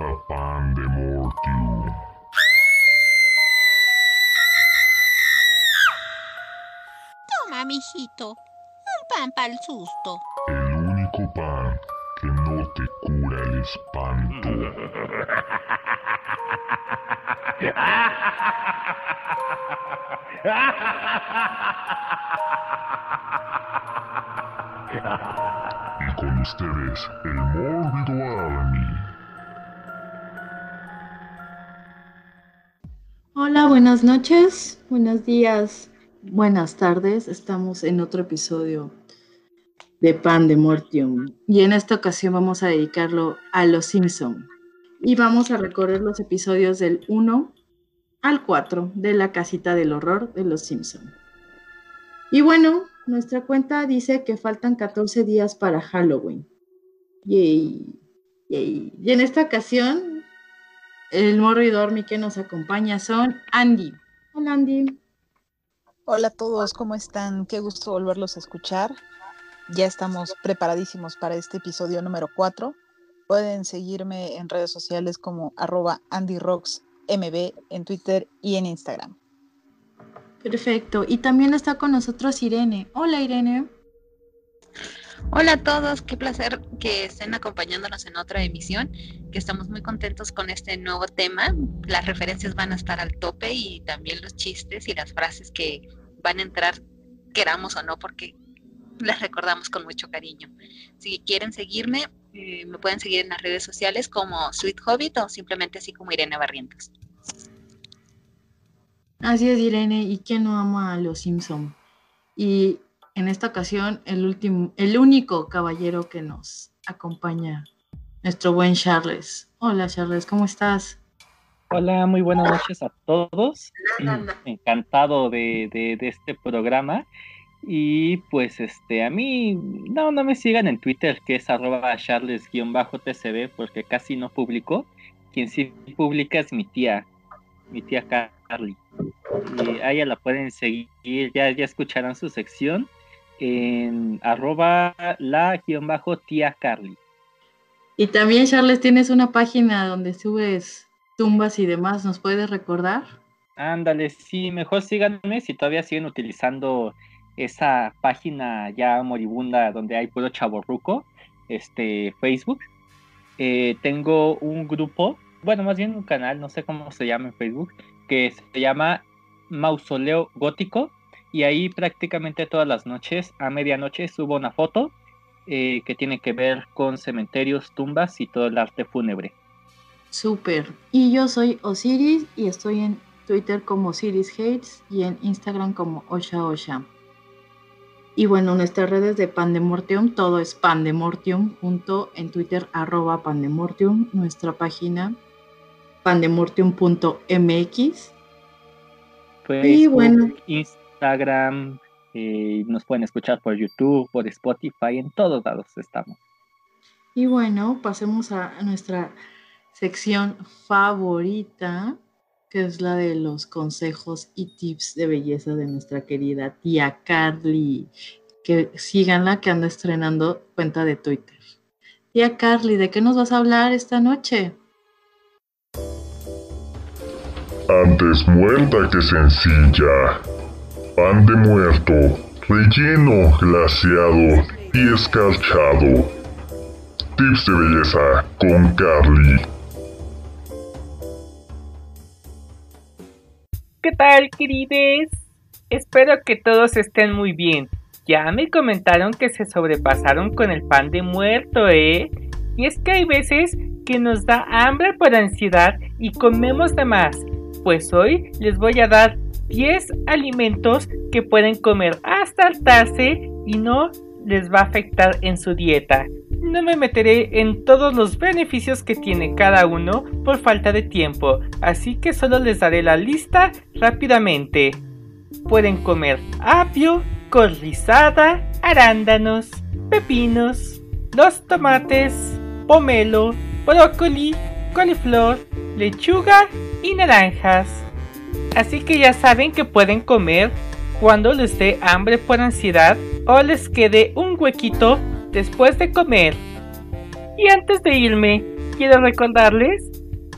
a Pandemortium. Toma, mijito. Un pan para el susto. El único pan que no te cura el espanto. Y con ustedes, el mórbido Army. Buenas noches, buenos días, buenas tardes. Estamos en otro episodio de Pan de Mortium y en esta ocasión vamos a dedicarlo a los Simpson y vamos a recorrer los episodios del 1 al 4 de la casita del horror de los Simpson. Y bueno, nuestra cuenta dice que faltan 14 días para Halloween. Y en esta ocasión, el morro y dormi que nos acompaña son Andy. Hola Andy. Hola a todos, ¿cómo están? Qué gusto volverlos a escuchar. Ya estamos preparadísimos para este episodio número 4. Pueden seguirme en redes sociales como arroba AndyRocksMB en Twitter y en Instagram. Perfecto. Y también está con nosotros Irene. Hola Irene. Hola a todos, qué placer que estén acompañándonos en otra emisión, que estamos muy contentos con este nuevo tema. Las referencias van a estar al tope y también los chistes y las frases que van a entrar, queramos o no, porque las recordamos con mucho cariño. Si quieren seguirme, eh, me pueden seguir en las redes sociales como Sweet Hobbit o simplemente así como Irene Barrientos. Así es, Irene. ¿Y quién no ama a los Simpson? Y en esta ocasión, el último, el único caballero que nos acompaña, nuestro buen Charles. Hola, Charles, ¿cómo estás? Hola, muy buenas noches a todos. Encantado de, de, de este programa. Y pues este, a mí, no, no me sigan en Twitter, que es arroba charles-tcb, porque casi no publico. Quien sí publica es mi tía, mi tía Carly. Y a ella la pueden seguir, ya, ya escucharán su sección en arroba la-tía Carly. Y también, Charles, tienes una página donde subes tumbas y demás, ¿nos puedes recordar? Ándale, sí, mejor síganme si todavía siguen utilizando esa página ya moribunda donde hay puro chaborruco, este, Facebook. Eh, tengo un grupo, bueno, más bien un canal, no sé cómo se llama en Facebook, que se llama Mausoleo Gótico. Y ahí prácticamente todas las noches, a medianoche, subo una foto eh, que tiene que ver con cementerios, tumbas y todo el arte fúnebre. Súper. Y yo soy Osiris y estoy en Twitter como Osiris Hates y en Instagram como Osha Osha. Y bueno, nuestras redes de Pandemortium, todo es Pandemortium, junto en Twitter arroba Pandemortium, nuestra página pandemortium.mx. Facebook, y bueno. Instagram, eh, nos pueden escuchar por YouTube, por Spotify, en todos lados estamos. Y bueno, pasemos a nuestra sección favorita, que es la de los consejos y tips de belleza de nuestra querida tía Carly. Que síganla que anda estrenando cuenta de Twitter. Tía Carly, ¿de qué nos vas a hablar esta noche? Antes muerta que sencilla. Pan de muerto, relleno, glaseado y escarchado. Tips de belleza con Carly. ¿Qué tal, querides? Espero que todos estén muy bien. Ya me comentaron que se sobrepasaron con el pan de muerto, ¿eh? Y es que hay veces que nos da hambre por ansiedad y comemos de más. Pues hoy les voy a dar 10 alimentos que pueden comer hasta hartarse y no les va a afectar en su dieta. No me meteré en todos los beneficios que tiene cada uno por falta de tiempo, así que solo les daré la lista rápidamente. Pueden comer apio, col rizada, arándanos, pepinos, los tomates, pomelo, brócoli, coliflor, lechuga y naranjas. Así que ya saben que pueden comer cuando les dé hambre por ansiedad o les quede un huequito después de comer. Y antes de irme, quiero recordarles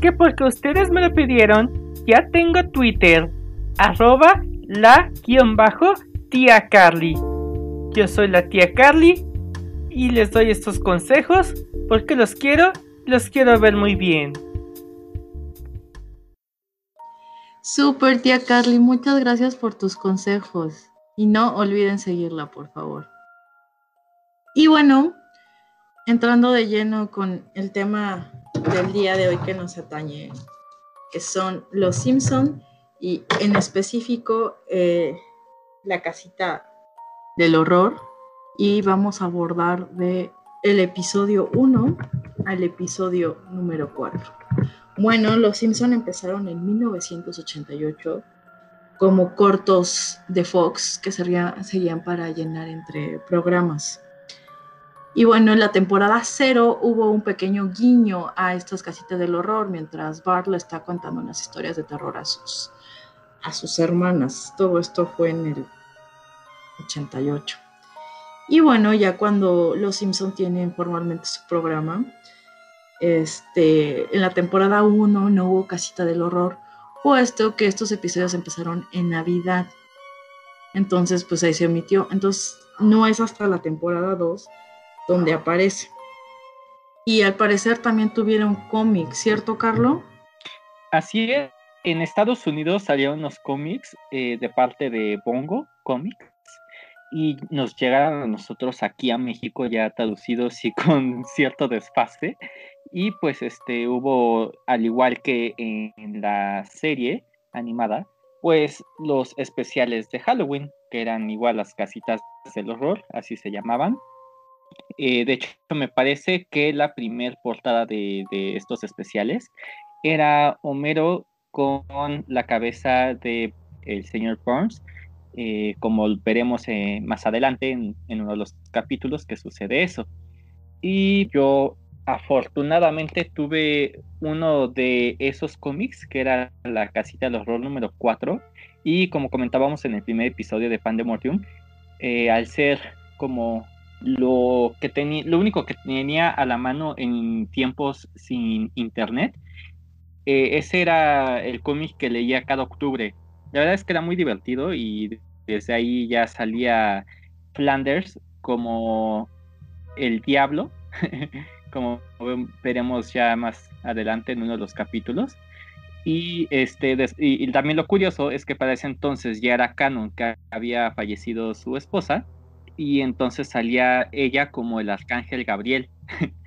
que porque ustedes me lo pidieron, ya tengo Twitter, arroba la guion bajo tía Carly. Yo soy la tía Carly y les doy estos consejos porque los quiero, los quiero ver muy bien. Super tía Carly, muchas gracias por tus consejos. Y no olviden seguirla, por favor. Y bueno, entrando de lleno con el tema del día de hoy que nos atañe, que son los Simpson y en específico eh, la casita del horror. Y vamos a abordar de el episodio 1 al episodio número 4. Bueno, los Simpson empezaron en 1988 como cortos de Fox que serían para llenar entre programas. Y bueno, en la temporada cero hubo un pequeño guiño a estas casitas del horror mientras Bart le está contando unas historias de terror a sus, a sus hermanas. Todo esto fue en el 88. Y bueno, ya cuando Los Simpson tienen formalmente su programa, este, en la temporada 1 no hubo casita del horror, puesto que estos episodios empezaron en Navidad. Entonces, pues ahí se omitió. Entonces, no es hasta la temporada 2 donde aparece. Y al parecer también tuvieron cómics, ¿cierto, Carlo? Así es. En Estados Unidos salieron los cómics eh, de parte de Bongo Comics y nos llegaron a nosotros aquí a México ya traducidos y con cierto desfase. Y pues este hubo, al igual que en la serie animada, pues los especiales de Halloween, que eran igual las casitas del horror, así se llamaban. Eh, de hecho, me parece que la primer portada de, estos especiales era Homero con la cabeza de el señor Burns, eh, como veremos eh, más adelante en, uno de los capítulos que sucede eso. Y yo afortunadamente tuve uno de esos cómics que era la casita del horror número 4 y como comentábamos en el primer episodio de Pandemortium, eh, al ser como lo que tenía, lo único que tenía a la mano en tiempos sin internet, eh, ese era el cómic que leía cada octubre. La verdad es que era muy divertido y desde ahí ya salía Flanders como el diablo como veremos ya más adelante en uno de los capítulos. Y, este, y, también lo curioso es que para ese entonces ya era canon que había fallecido su esposa y entonces salía ella como el arcángel Gabriel.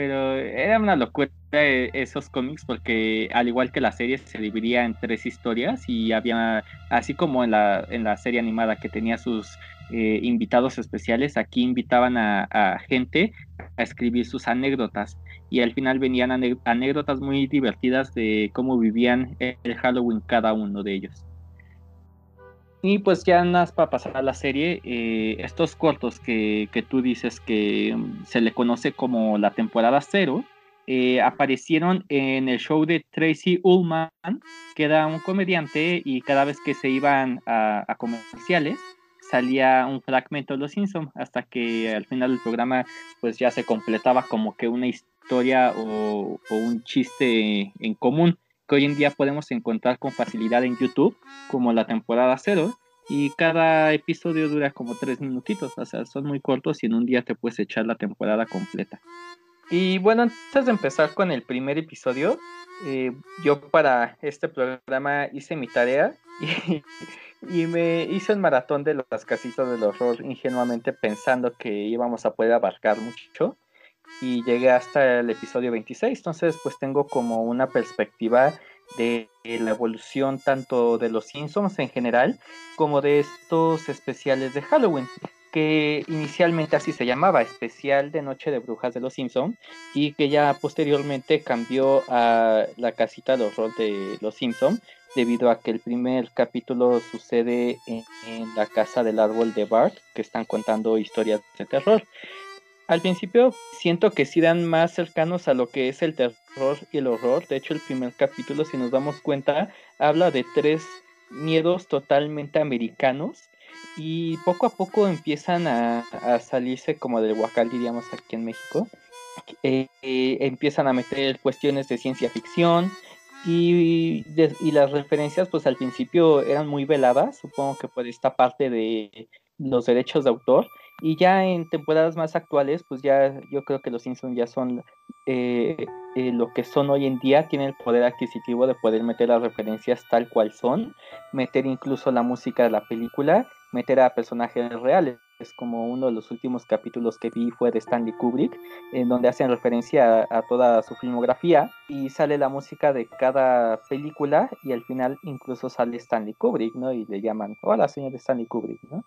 Pero era una locura esos cómics porque al igual que la serie se dividía en tres historias y había, así como en la, en la serie animada que tenía sus eh, invitados especiales, aquí invitaban a, gente a escribir sus anécdotas y al final venían anécdotas muy divertidas de cómo vivían el Halloween cada uno de ellos. Y pues ya nada más para pasar a la serie, eh, estos cortos que, que, tú dices que mm, se le conoce como la temporada cero, eh, aparecieron en el show de Tracy Ullman, que era un comediante y cada vez que se iban a, comerciales, salía un fragmento de Los Simpsons hasta que al final del programa pues ya se completaba como que una historia o, un chiste en común que hoy en día podemos encontrar con facilidad en YouTube como la temporada cero y cada episodio dura como tres minutitos, o sea, son muy cortos y en un día te puedes echar la temporada completa. Y bueno, antes de empezar con el primer episodio, eh, yo para este programa hice mi tarea y, y me hice el maratón de las casitas del horror ingenuamente pensando que íbamos a poder abarcar mucho y llegué hasta el episodio 26, entonces pues tengo como una perspectiva de la evolución tanto de los Simpsons en general como de estos especiales de Halloween que inicialmente así se llamaba, especial de Noche de Brujas de los Simpsons y que ya posteriormente cambió a la casita del horror de los Simpsons debido a que el primer capítulo sucede en, la casa del árbol de Bart, que están contando historias de terror. Al principio siento que sí dan más cercanos a lo que es el terror y el horror. De hecho, el primer capítulo, si nos damos cuenta, habla de tres miedos totalmente americanos y poco a poco empiezan a, salirse como del huacal, diríamos aquí en México. eh, eh, empiezan a meter cuestiones de ciencia ficción y, y, las referencias pues al principio eran muy veladas, supongo que por esta parte de los derechos de autor y ya en temporadas más actuales pues ya yo creo que los Simpsons ya son eh, lo que son hoy en día, tienen el poder adquisitivo de poder meter las referencias tal cual son, meter incluso la música de la película, meter a personajes reales es como uno de los últimos capítulos que vi fue de Stanley Kubrick, en donde hacen referencia a, toda su filmografía y sale la música de cada película y al final incluso sale Stanley Kubrick, ¿no? Y le llaman, hola señor Stanley Kubrick, ¿no?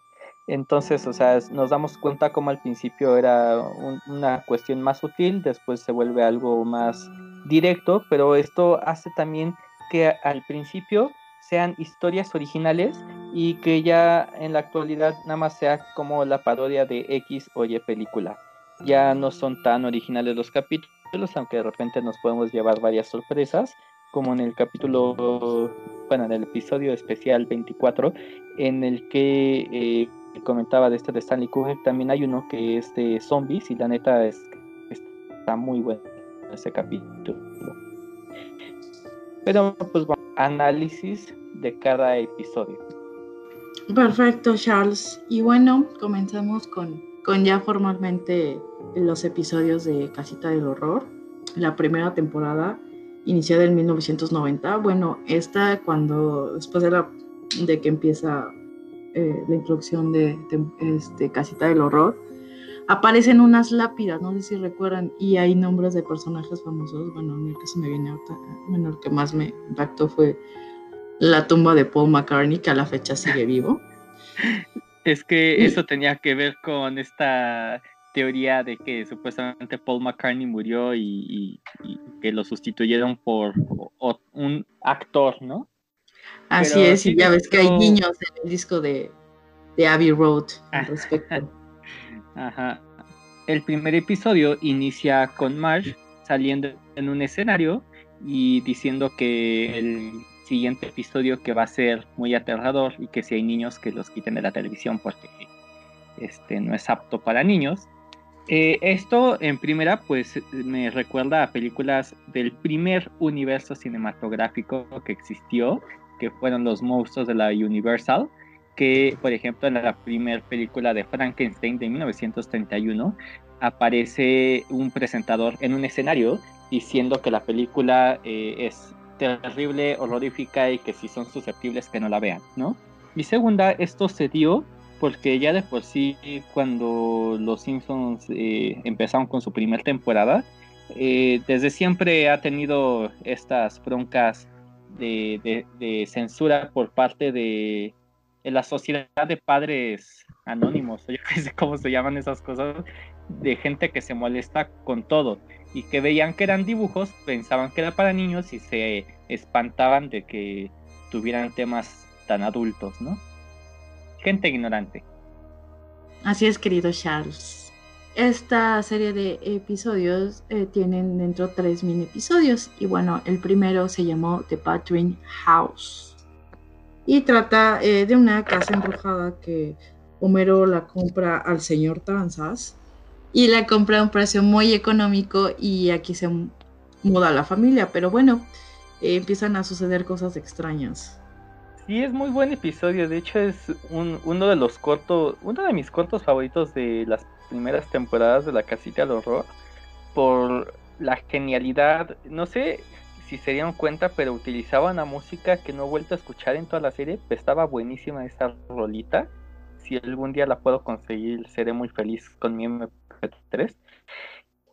Entonces, o sea, nos damos cuenta como al principio era una cuestión más sutil, después se vuelve algo más directo, pero esto hace también que al principio sean historias originales y que ya en la actualidad nada más sea como la parodia de X o Y película. Ya no son tan originales los capítulos, aunque de repente nos podemos llevar varias sorpresas, como en el capítulo, bueno, en el episodio especial 24, en el que eh, comentaba de este de Stanley Kubrick, también hay uno que es de zombies y la neta es, está muy bueno ese capítulo. Pero pues bueno, análisis de cada episodio. Perfecto, Charles. Y bueno, comenzamos con, con ya formalmente los episodios de Casita del Horror. La primera temporada inició en 1990. Bueno, esta cuando, después de, la, de que empieza eh, la introducción de, este, Casita del Horror, aparecen unas lápidas, no sé si recuerdan, y hay nombres de personajes famosos. Bueno, el que se me viene ahorita, bueno, el que más me impactó fue la tumba de Paul McCartney, que a la fecha sigue vivo. Es que eso tenía que ver con esta teoría de que supuestamente Paul McCartney murió y, que lo sustituyeron por un actor, ¿no? Así es, y ya ves que hay niños en el disco de, de Abbey Road al respecto. Ajá. El primer episodio inicia con Marge saliendo en un escenario y diciendo que el siguiente episodio que va a ser muy aterrador y que si hay niños que los quiten de la televisión porque este no es apto para niños. Eh, esto en primera pues me recuerda a películas del primer universo cinematográfico que existió, que fueron los monstruos de la Universal, que por ejemplo en la primera película de Frankenstein de 1931 aparece un presentador en un escenario diciendo que la película eh, es terrible, horrorífica y que si son susceptibles que no la vean, ¿no? Y segunda, esto se dio porque ya de por sí cuando los Simpsons eh, empezaron con su primera temporada, eh, desde siempre ha tenido estas broncas de, censura por parte de, la sociedad de padres anónimos, yo no sé cómo se llaman esas cosas, de gente que se molesta con todo y que veían que eran dibujos, pensaban que era para niños y se espantaban de que tuvieran temas tan adultos, ¿no? Gente ignorante. Así es, querido Charles. Esta serie de episodios eh, tienen dentro tres mini episodios. Y bueno, el primero se llamó The Pattering House. Y trata eh, de una casa embrujada que Homero la compra al señor Tranzas y la compra a un precio muy económico y aquí se muda la familia, pero bueno, eh, empiezan a suceder cosas extrañas. Sí, es muy buen episodio, de hecho es uno de los cortos, uno de mis cortos favoritos de las primeras temporadas de La Casita del Horror, por la genialidad, no sé si se dieron cuenta, pero utilizaban la música que no he vuelto a escuchar en toda la serie, estaba buenísima esa rolita, si algún día la puedo conseguir seré muy feliz con mi MP3.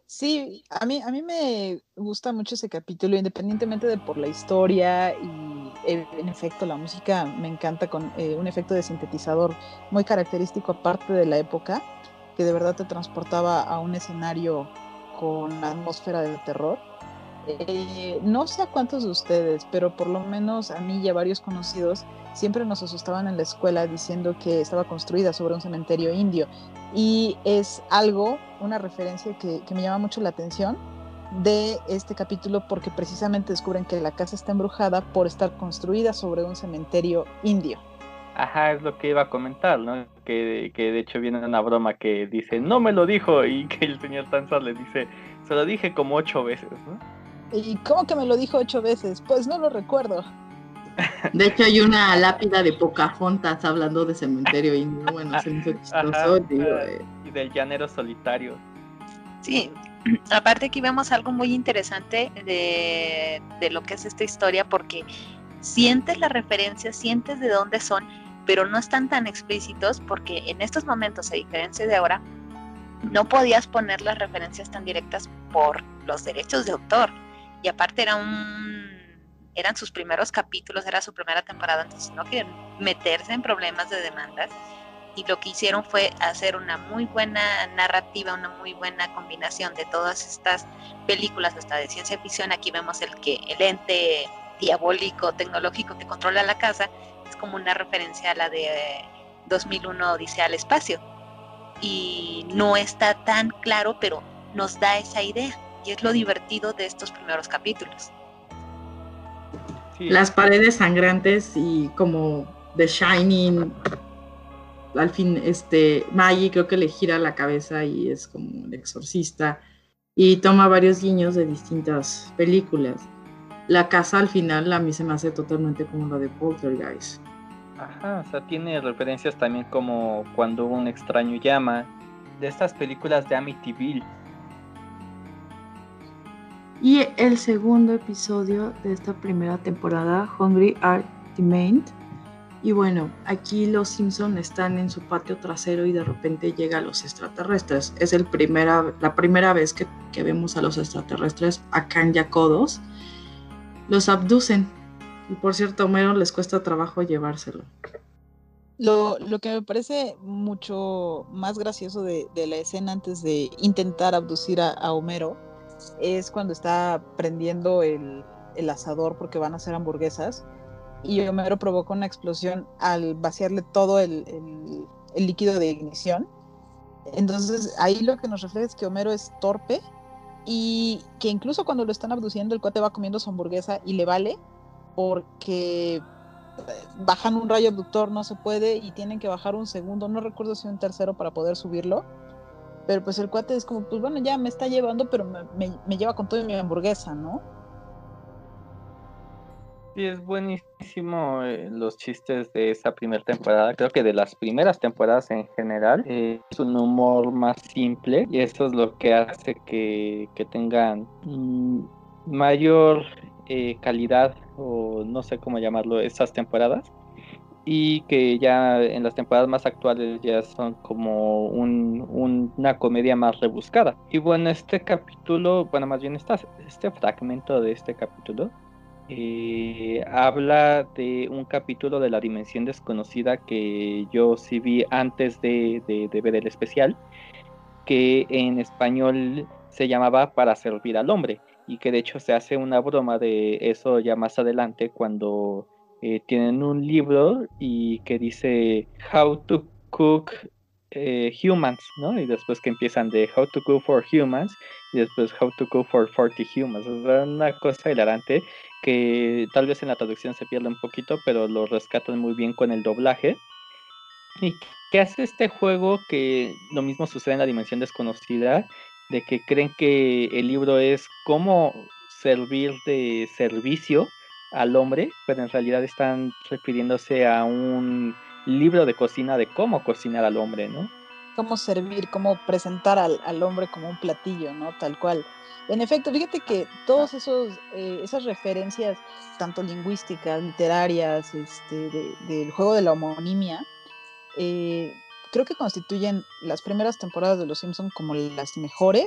Sí, a mí, a mí me gusta mucho ese capítulo, independientemente de por la historia y en efecto la música me encanta con eh, un efecto de sintetizador muy característico aparte de la época, que de verdad te transportaba a un escenario con atmósfera de terror. Eh, no sé a cuántos de ustedes, pero por lo menos a mí y a varios conocidos siempre nos asustaban en la escuela diciendo que estaba construida sobre un cementerio indio. Y es algo, una referencia que, me llama mucho la atención de este capítulo porque precisamente descubren que la casa está embrujada por estar construida sobre un cementerio indio. Ajá, es lo que iba a comentar, ¿no? Que, que de hecho viene una broma que dice, no me lo dijo, y que el señor Tanzar le dice, se lo dije como ocho veces, ¿no? ¿Y cómo que me lo dijo ocho veces? Pues no lo recuerdo. De hecho, hay una lápida de Pocahontas hablando de cementerio y bueno, se me hizo chistoso. Ajá, digo, eh, y del llanero solitario. Sí, aparte aquí vemos algo muy interesante de, de lo que es esta historia porque sientes las referencias, sientes de dónde son, pero no están tan explícitos porque en estos momentos, a diferencia de ahora, no podías poner las referencias tan directas por los derechos de autor. Y aparte era un eran sus primeros capítulos, era su primera temporada, entonces no querían meterse en problemas de demandas y lo que hicieron fue hacer una muy buena narrativa, una muy buena combinación de todas estas películas, hasta de ciencia ficción. Aquí vemos el que el ente diabólico tecnológico que controla la casa es como una referencia a la de 2001 Odisea al espacio y no está tan claro, pero nos da esa idea y es lo divertido de estos primeros capítulos. Sí, las paredes sangrantes y como The Shining. Al fin, este, Maggie creo que le gira la cabeza y es como el exorcista. Y toma varios guiños de distintas películas. La casa al final a mí se me hace totalmente como la de Poltergeist. Ajá, o sea, tiene referencias también como cuando un extraño llama, de estas películas de Amityville. Y el segundo episodio de esta primera temporada, Hungry Art Demand. Y bueno, aquí los Simpson están en su patio trasero y de repente llegan los extraterrestres. Es el primera, la primera vez que, que vemos a los extraterrestres acá en Yacodos. Los abducen. Y por cierto, a Homero les cuesta trabajo llevárselo. Lo, lo que me parece mucho más gracioso de, de la escena antes de intentar abducir a, a Homero es cuando está prendiendo el, el asador porque van a hacer hamburguesas y Homero provoca una explosión al vaciarle todo el, el, el, líquido de ignición. Entonces ahí lo que nos refleja es que Homero es torpe y que incluso cuando lo están abduciendo el cuate va comiendo su hamburguesa y le vale porque bajan un rayo abductor, no se puede y tienen que bajar un segundo, no recuerdo si un tercero para poder subirlo. Pero pues el cuate es como, pues bueno, ya me está llevando, pero me, me, lleva con todo mi hamburguesa, ¿no? Sí, es buenísimo eh, los chistes de esa primera temporada. Creo que de las primeras temporadas en general eh, es un humor más simple y eso es lo que hace que, que tengan mm, mayor eh, calidad o no sé cómo llamarlo esas temporadas y que ya en las temporadas más actuales ya son como un, un, una comedia más rebuscada. Y bueno, este capítulo, bueno, más bien esta, este fragmento de este capítulo eh, habla de un capítulo de la dimensión desconocida que yo sí vi antes de, ver el especial, que en español se llamaba Para servir al hombre y que de hecho se hace una broma de eso ya más adelante cuando eh, tienen un libro y que dice How to Cook eh, Humans, ¿no? Y después que empiezan de How to Cook for Humans y después How to Cook for 40 Humans. Es una cosa hilarante que tal vez en la traducción se pierde un poquito, pero lo rescatan muy bien con el doblaje. ¿Y qué hace este juego? Que lo mismo sucede en la dimensión desconocida, de que creen que el libro es cómo servir de servicio al hombre, pero en realidad están refiriéndose a un libro de cocina de cómo cocinar al hombre, ¿no? Cómo servir, cómo presentar al, al hombre como un platillo, ¿no? Tal cual. En efecto, fíjate que todas eh, esas referencias, tanto lingüísticas, literarias, este, de, del juego de la homonimia, eh, creo que constituyen las primeras temporadas de Los Simpson como las mejores,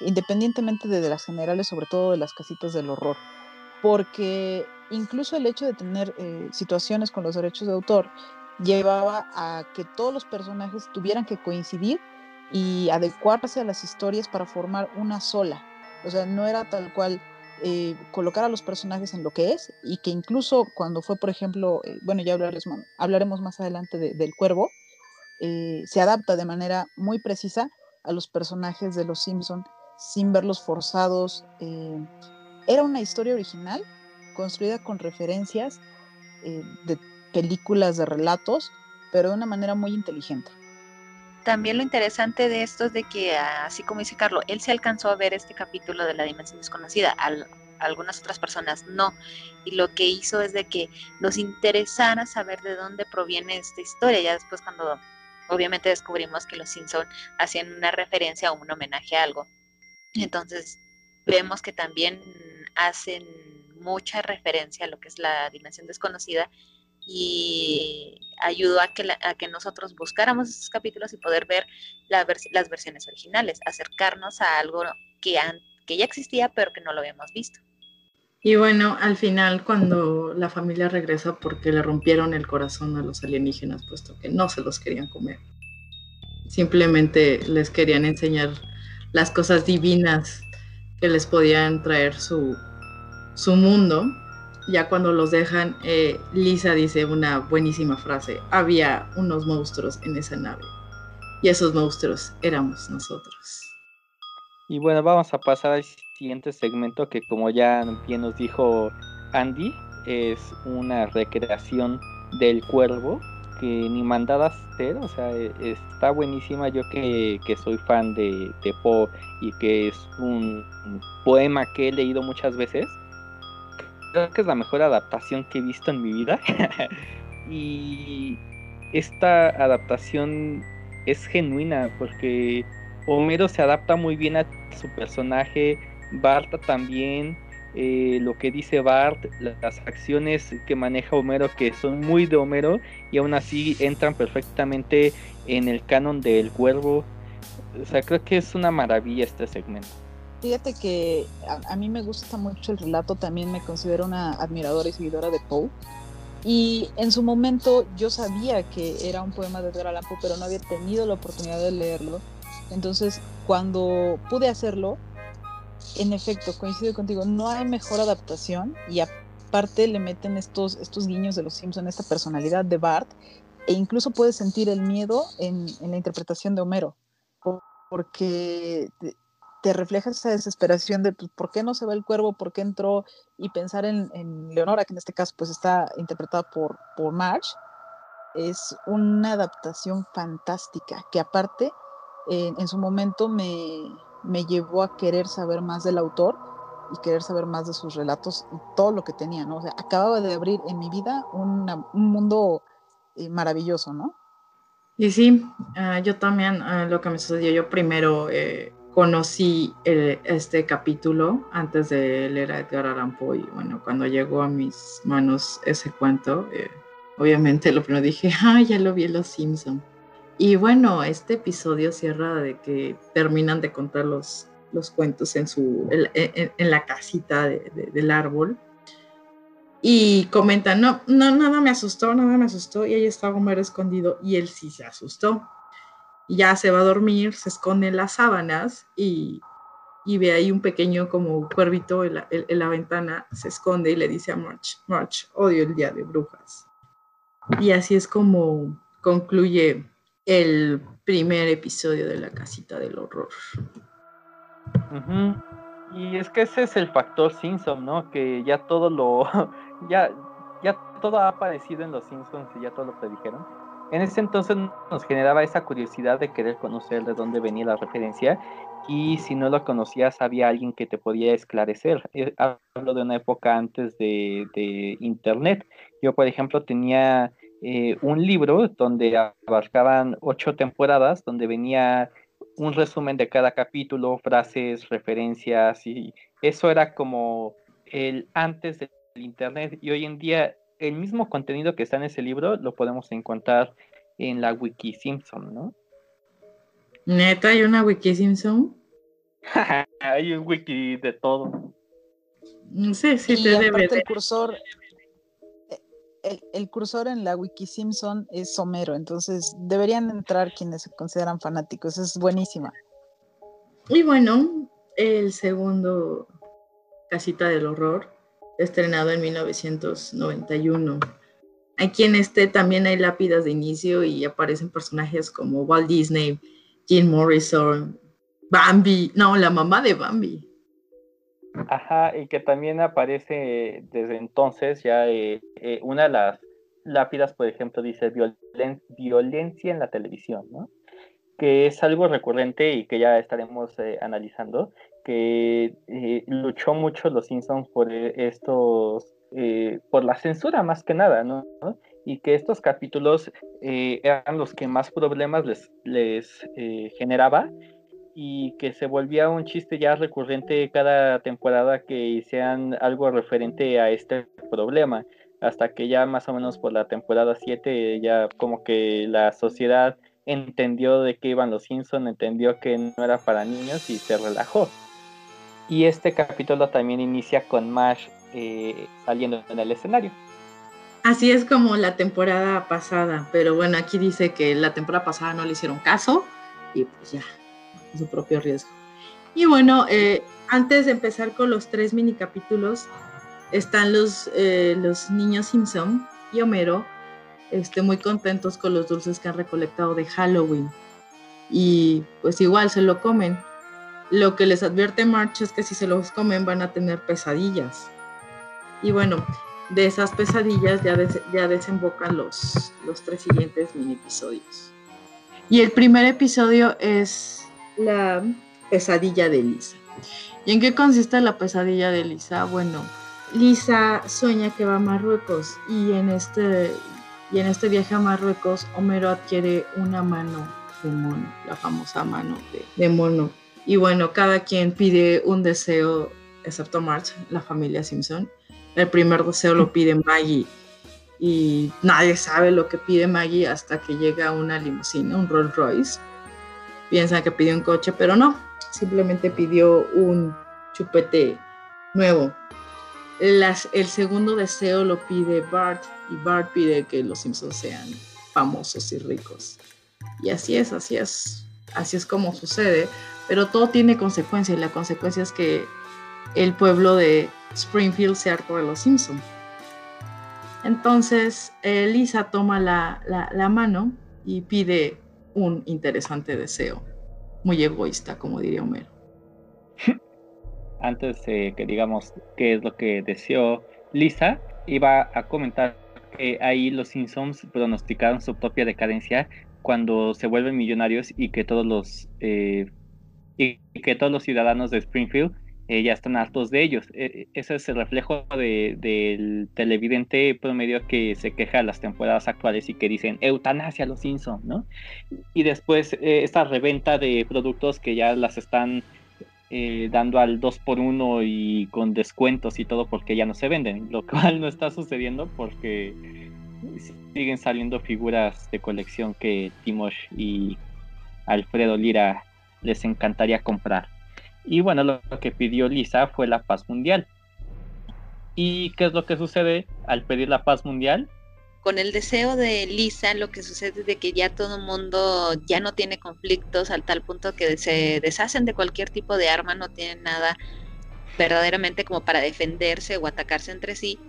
independientemente de, de las generales, sobre todo de las casitas del horror porque incluso el hecho de tener eh, situaciones con los derechos de autor llevaba a que todos los personajes tuvieran que coincidir y adecuarse a las historias para formar una sola. O sea, no era tal cual eh, colocar a los personajes en lo que es y que incluso cuando fue, por ejemplo, eh, bueno, ya hablaremos, hablaremos más adelante de, del cuervo, eh, se adapta de manera muy precisa a los personajes de los Simpson sin verlos forzados. Era una historia original construida con referencias de películas de relatos pero de una manera muy inteligente. También lo interesante de esto es de que, así como dice Carlos, él se alcanzó a ver este capítulo de la dimensión desconocida, algunas otras personas no. Y lo que hizo es de que nos interesara saber de dónde proviene esta historia. Ya después cuando obviamente descubrimos que los Simpson hacían una referencia o un homenaje a algo. Entonces vemos que también hacen mucha referencia a lo que es la dimensión desconocida y ayudó a que, a que nosotros buscáramos esos capítulos y poder ver las versiones originales, acercarnos a algo que, que ya existía pero que no lo habíamos visto. Y bueno, al final cuando la familia regresa porque le rompieron el corazón a los alienígenas, puesto que no se los querían comer. Simplemente les querían enseñar las cosas divinas que les podían traer su, su mundo ya cuando los dejan, eh, Lisa dice una buenísima frase, había unos monstruos en esa nave y esos monstruos éramos nosotros. Y bueno, vamos a pasar al siguiente segmento que como ya bien nos dijo Andy, es una recreación del cuervo que ni mandada a o sea, e, está buenísima yo que, soy fan de, de Poe y que es un poema que he leído muchas veces creo que es la mejor adaptación que he visto en mi vida. y esta adaptación es genuina porque Homero se adapta muy bien a su personaje, Bart también, eh, lo que dice Bart, las acciones que maneja Homero que son muy de Homero y aún así entran perfectamente en el canon del cuervo. O sea, creo que es una maravilla este segmento. Fíjate que a, mí me gusta mucho el relato, también me considero una admiradora y seguidora de Poe. Y en su momento yo sabía que era un poema de Edgar Allan Poe, pero no había tenido la oportunidad de leerlo. Entonces, cuando pude hacerlo, en efecto, coincido contigo, no hay mejor adaptación y aparte le meten estos, estos guiños de los Simpsons, esta personalidad de Bart, e incluso puedes sentir el miedo en, en la interpretación de Homero, porque te refleja esa desesperación de pues, por qué no se va el cuervo, por qué entró, y pensar en, Leonora, que en este caso pues está interpretada por, por Marge, es una adaptación fantástica, que aparte en su momento me, me, llevó a querer saber más del autor y querer saber más de sus relatos y todo lo que tenía, ¿no? O sea, acababa de abrir en mi vida un mundo eh, maravilloso, ¿no? Y sí, ah, yo también, ah, lo que me sucedió, yo primero eh, conocí este capítulo antes de leer a Edgar Allan Poe y bueno, cuando llegó a mis manos ese cuento, eh, obviamente lo primero dije, ah, ya lo vi en Los Simpson. Y bueno, este episodio cierra de que terminan de contar los, los cuentos en, su, en, la casita del árbol. Y comentan, no, no, nada me asustó, nada me asustó. Y ahí estaba Homero escondido y él sí se asustó ya se va a dormir, se esconde en las sábanas y, ve ahí un pequeño como cuervito en la, ventana, se esconde y le dice a March, March, odio el día de brujas. Y así es como concluye el primer episodio de la casita del horror. Y es que ese es el factor Simpson, ¿no? Que ya todo lo, ya, ya todo ha aparecido en los Simpsons y ya todo lo predijeron en ese entonces nos generaba esa curiosidad de querer conocer de dónde venía la referencia y si no lo conocías había alguien que te podía esclarecer. Eh, hablo de una época antes de, internet. Yo, por ejemplo, tenía eh, un libro donde abarcaban ocho temporadas, donde venía un resumen de cada capítulo, frases, referencias y eso era como el antes del internet y hoy en día el mismo contenido que está en ese libro lo podemos encontrar en la Wiki Simpson, ¿no? Neta, hay una Wiki Simpson. hay un wiki de todo. Sí, sí, te debe el cursor, el, el, cursor en la Wiki Simpson es Homero, entonces deberían entrar quienes se consideran fanáticos, es buenísima. Y bueno, el segundo Casita del Horror estrenado en 1991. Aquí en este también hay lápidas de inicio y aparecen personajes como Walt Disney, Jim Morrison, Bambi, no, la mamá de Bambi. Ajá, y que también aparece desde entonces ya eh, eh, una de las lápidas, por ejemplo, dice violen violencia en la televisión, ¿no? que es algo recurrente y que ya estaremos eh, analizando, que eh, luchó mucho los Simpsons por estos, eh, por la censura más que nada, ¿no? Y que estos capítulos eran los que más problemas les, les generaba y que se volvía un chiste ya recurrente cada temporada que hicieran algo referente a este problema, hasta que ya más o menos por la temporada 7 ya como que la sociedad entendió de qué iban los Simpson, entendió que no era para niños y se relajó. Y este capítulo también inicia con Mash eh, saliendo en el escenario. Así es como la temporada pasada, pero bueno, aquí dice que la temporada pasada no le hicieron caso y pues ya, su propio riesgo. Y bueno, eh, antes de empezar con los tres mini capítulos, están los, eh, los niños Simpson y Homero este, muy contentos con los dulces que han recolectado de Halloween. Y pues igual se lo comen. Lo que les advierte March es que si se los comen van a tener pesadillas. Y bueno, de esas pesadillas ya, ya desembocan los, tres siguientes mini episodios. Y el primer episodio es la pesadilla de Lisa. ¿Y en qué consiste la pesadilla de Lisa? Bueno, Lisa sueña que va a Marruecos y en este y en este viaje a Marruecos, Homero adquiere una mano de mono, la famosa mano de, mono. Y bueno, cada quien pide un deseo, excepto March, la familia Simpson. El primer deseo lo pide Maggie y nadie sabe lo que pide Maggie hasta que llega una limusina, un Rolls Royce. Piensan que pidió un coche, pero no, simplemente pidió un chupete nuevo. el segundo deseo lo pide Bart y Bart pide que los Simpsons sean famosos y ricos. Y así es, así es, así es como sucede, pero todo tiene consecuencias y la consecuencia es que el pueblo de Springfield se hartó de los Simpsons. Entonces, Lisa toma la, la, mano y pide un interesante deseo, muy egoísta, como diría Homero. Antes que digamos qué es lo que deseó Lisa, iba a comentar ahí los Simpsons pronosticaron su propia decadencia cuando se vuelven millonarios y que todos los eh, y que todos los ciudadanos de Springfield eh, ya están hartos de ellos. E, ese es el reflejo del televidente promedio que se queja de las temporadas actuales y que dicen eutanasia a los Simpsons, ¿no? Y después eh, esta reventa de productos que ya las están eh, dando al 2 por 1 y con descuentos y todo porque ya no se venden, lo cual no está sucediendo porque siguen saliendo figuras de colección que Timosh y Alfredo Lira les encantaría comprar. Y bueno, lo que pidió Lisa fue la paz mundial. ¿Y qué es lo que sucede al pedir la paz mundial? con el deseo de Lisa lo que sucede es de que ya todo el mundo ya no tiene conflictos al tal punto que se deshacen de cualquier tipo de arma, no tienen nada verdaderamente como para defenderse o atacarse entre sí.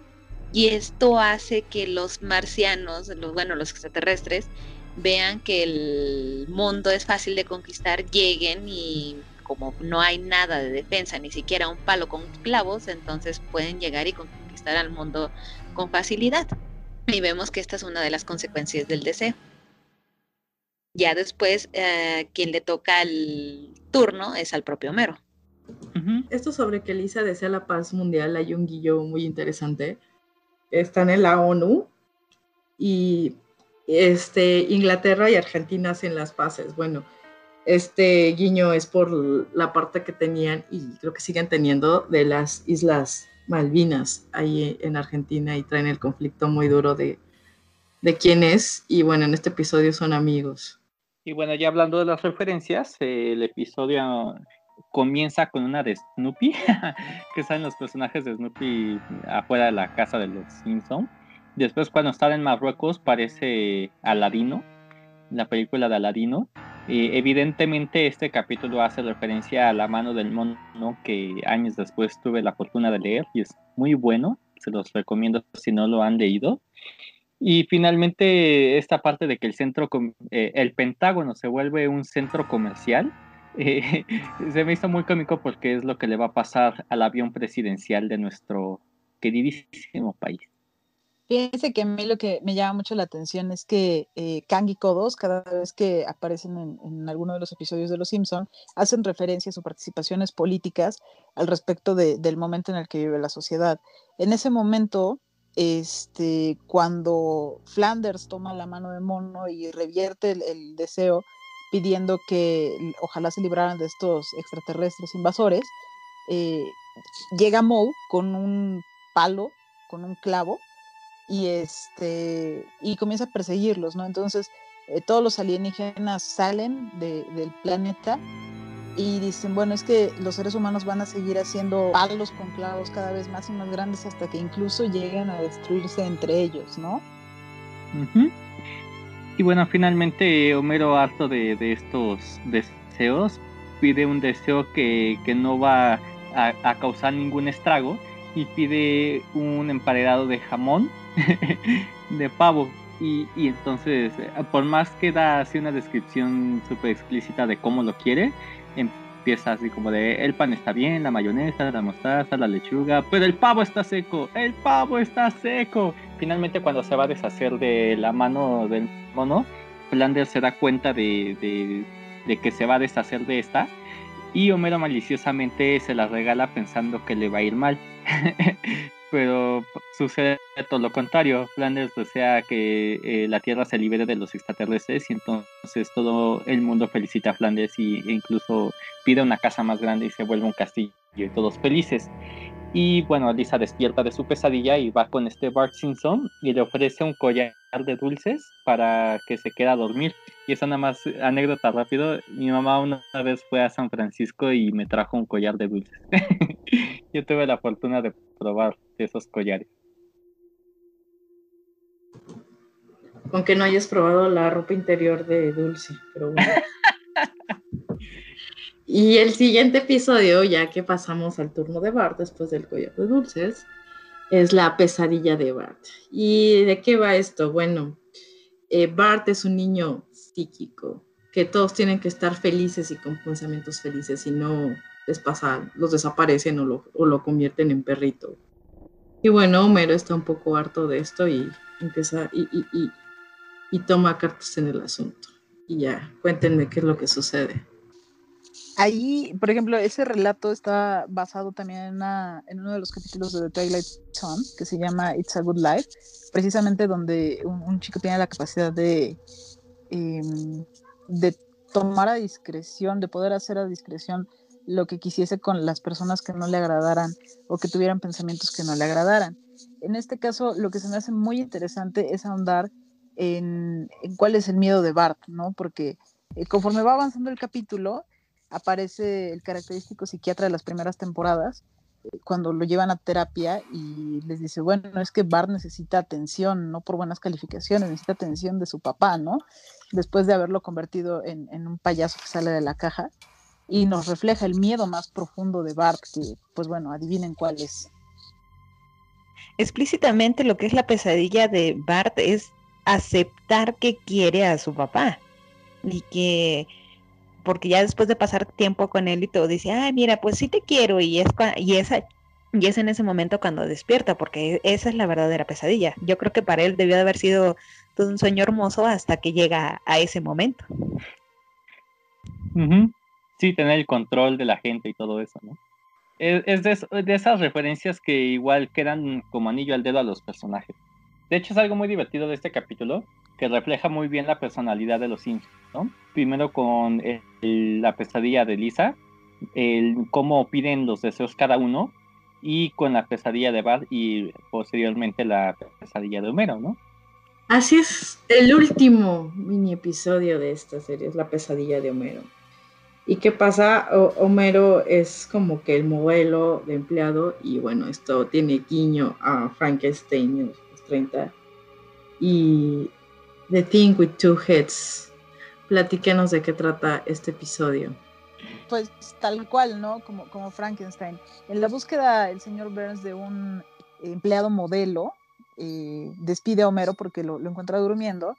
Y esto hace que los marcianos, los, bueno, los extraterrestres, vean que el mundo es fácil de conquistar, lleguen y como no hay nada de defensa, ni siquiera un palo con clavos, entonces pueden llegar y conquistar al mundo con facilidad. Y vemos que esta es una de las consecuencias del deseo. Ya después, eh, quien le toca el turno es al propio Homero. Esto sobre que Lisa desea la paz mundial, hay un guillo muy interesante. Están en la ONU y este, Inglaterra y Argentina hacen las paces. Bueno, este guiño es por la parte que tenían y creo que siguen teniendo de las islas Malvinas ahí en Argentina y traen el conflicto muy duro de, de quién es. Y bueno, en este episodio son amigos. Y bueno, ya hablando de las referencias, el episodio comienza con una de Snoopy, que salen los personajes de Snoopy afuera de la casa de los Simpsons. Después, cuando están en Marruecos, parece Aladino, la película de Aladino evidentemente este capítulo hace referencia a la mano del mono que años después tuve la fortuna de leer y es muy bueno, se los recomiendo si no lo han leído. Y finalmente esta parte de que el centro, eh, el Pentágono se vuelve un centro comercial, eh, se me hizo muy cómico porque es lo que le va a pasar al avión presidencial de nuestro queridísimo país. Fíjense que a mí lo que me llama mucho la atención es que eh, Kang y Kodos, cada vez que aparecen en, en alguno de los episodios de Los Simpson, hacen referencia a sus participaciones políticas al respecto de- del momento en el que vive la sociedad. En ese momento, este, cuando Flanders toma la mano de Mono y revierte el, deseo pidiendo que ojalá se libraran de estos extraterrestres invasores, eh, llega Moe con un palo, con un clavo, y este y comienza a perseguirlos, ¿no? Entonces eh, todos los alienígenas salen de- del planeta y dicen, bueno, es que los seres humanos van a seguir haciendo palos con clavos cada vez más y más grandes hasta que incluso lleguen a destruirse entre ellos, ¿no? Y bueno, finalmente Homero, harto de, de estos deseos, pide un deseo que, que no va a, a causar ningún estrago y pide un emparedado de jamón de pavo. Y, y entonces, eh, por más que da así una descripción súper explícita de cómo lo quiere, empieza así como de el pan está bien, la mayonesa, la mostaza, la lechuga, pero el pavo está seco, el pavo está seco. Finalmente cuando se va a deshacer de la mano del mono, Flanders se da cuenta de, de- de que se va a deshacer de esta y Homero maliciosamente se la regala pensando que le va a ir mal. Pero sucede todo lo contrario. Flanders desea que eh, la Tierra se libere de los extraterrestres y entonces todo el mundo felicita a Flanders y, e incluso pide una casa más grande y se vuelve un castillo y todos felices. Y bueno, Lisa despierta de su pesadilla y va con este Bart Simpson y le ofrece un collar de dulces para que se quede a dormir. Y esa nada más anécdota rápido. Mi mamá una vez fue a San Francisco y me trajo un collar de dulces. Yo tuve la fortuna de probar esos collares. Con que no hayas probado la ropa interior de Dulce, pero bueno. Y el siguiente episodio, ya que pasamos al turno de Bart después del collar de dulces, es la pesadilla de Bart. ¿Y de qué va esto? Bueno, eh, Bart es un niño psíquico, que todos tienen que estar felices y con pensamientos felices, si no les pasa, los desaparecen o lo, convierten en perrito. Y bueno, Homero está un poco harto de esto y empieza y, y- y- y toma cartas en el asunto. Y ya, cuéntenme qué es lo que sucede. Ahí, por ejemplo, ese relato está basado también en, uno de los capítulos de The Twilight Zone, que se llama It's a Good Life, precisamente donde un, chico tiene la capacidad de, em, de tomar a discreción, de poder hacer a discreción lo que quisiese con las personas que no le agradaran o que tuvieran pensamientos que no le agradaran. En este caso, lo que se me hace muy interesante es ahondar en, en cuál es el miedo de Bart, ¿no? Porque eh, conforme va avanzando el capítulo, aparece el característico psiquiatra de las primeras temporadas, eh, cuando lo llevan a terapia y les dice, bueno, es que Bart necesita atención, no por buenas calificaciones, necesita atención de su papá, ¿no? Después de haberlo convertido en, en un payaso que sale de la caja y nos refleja el miedo más profundo de Bart, que pues bueno, adivinen cuál es. Explícitamente lo que es la pesadilla de Bart es aceptar que quiere a su papá y que porque ya después de pasar tiempo con él y todo dice, ay, mira, pues sí te quiero y es y esa y es en ese momento cuando despierta, porque esa es la verdadera pesadilla. Yo creo que para él debió de haber sido un sueño hermoso hasta que llega a ese momento. Sí, tener el control de la gente y todo eso, ¿no? Es, es es- de esas referencias que igual quedan como anillo al dedo a los personajes. De hecho, es algo muy divertido de este capítulo que refleja muy bien la personalidad de los Sims, ¿no? Primero con la pesadilla de Lisa, el cómo piden los deseos cada uno, y con la pesadilla de Bart y posteriormente la pesadilla de Homero, ¿no? Así es, el último mini episodio de esta serie es la pesadilla de Homero. ¿Y qué pasa? Homero es como que el modelo de empleado y bueno, esto tiene guiño a Frankenstein en los 30 y The Thing with Two Heads. Platíquenos de qué trata este episodio. Pues tal cual, ¿no? Como, como Frankenstein. En la búsqueda, el señor Burns de un empleado modelo eh, despide a Homero porque lo, lo encuentra durmiendo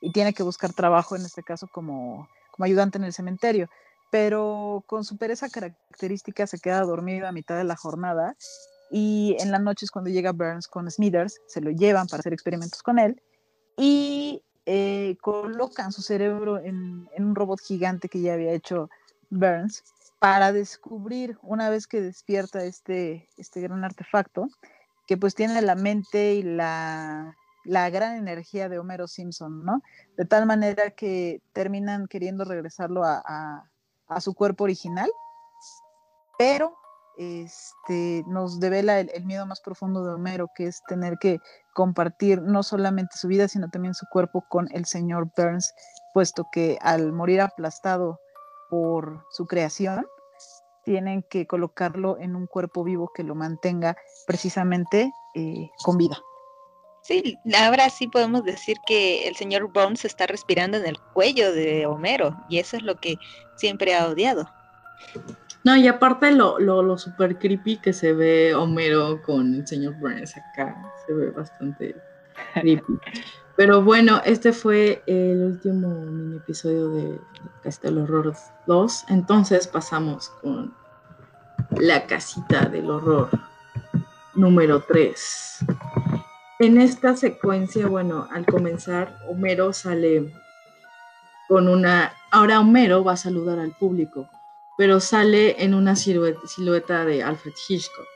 y tiene que buscar trabajo, en este caso como, como ayudante en el cementerio. Pero con su pereza característica se queda dormido a mitad de la jornada y en las noches cuando llega Burns con Smithers, se lo llevan para hacer experimentos con él y eh, colocan su cerebro en, un robot gigante que ya había hecho Burns para descubrir, una vez que despierta este, este gran artefacto, que pues tiene la mente y la, la gran energía de Homero Simpson, ¿no? De tal manera que terminan queriendo regresarlo a, a su cuerpo original, pero este, nos devela el, el, miedo más profundo de Homero, que es tener que compartir no solamente su vida, sino también su cuerpo con el señor Burns, puesto que al morir aplastado por su creación, tienen que colocarlo en un cuerpo vivo que lo mantenga precisamente eh, con vida. Sí, ahora sí podemos decir que el señor Burns está respirando en el cuello de Homero, y eso es lo que siempre ha odiado. No, y aparte lo, lo, lo super creepy que se ve Homero con el señor Burns acá, se ve bastante creepy. Pero bueno, este fue el último mini episodio de Castel Horror 2. Entonces pasamos con La Casita del Horror número 3. En esta secuencia, bueno, al comenzar, Homero sale con una... Ahora Homero va a saludar al público, pero sale en una silueta, de Alfred Hitchcock.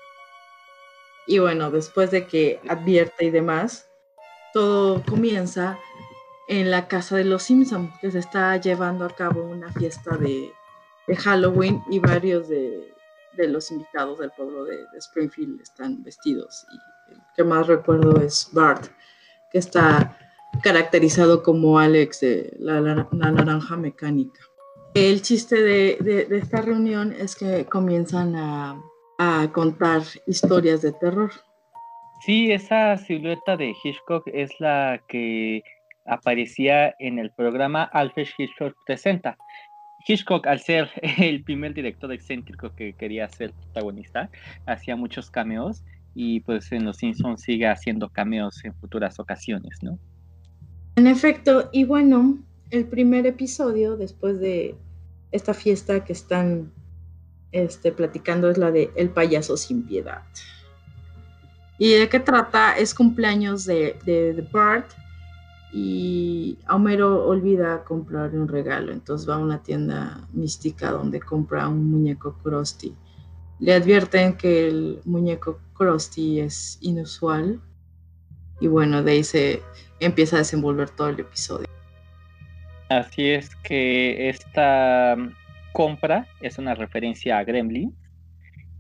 Y bueno, después de que advierte y demás, todo comienza en la casa de los Simpson, que se está llevando a cabo una fiesta de, Halloween y varios de, los invitados del pueblo de, Springfield están vestidos. Y el que más recuerdo es Bart, que está caracterizado como Alex de la naranja mecánica. El chiste de, de, esta reunión es que comienzan a, a contar historias de terror. Sí, esa silueta de Hitchcock es la que aparecía en el programa Alfred Hitchcock presenta. Hitchcock, al ser el primer director excéntrico que quería ser protagonista, hacía muchos cameos y pues en Los Simpsons sigue haciendo cameos en futuras ocasiones, ¿no? En efecto, y bueno, el primer episodio después de esta fiesta que están este, platicando es la de El payaso sin piedad. ¿Y de qué trata? Es cumpleaños de, de, de Bart y Homero olvida comprarle un regalo, entonces va a una tienda mística donde compra un muñeco Krusty. Le advierten que el muñeco Krusty es inusual y bueno, de ahí se empieza a desenvolver todo el episodio. Así es que esta compra es una referencia a Gremlin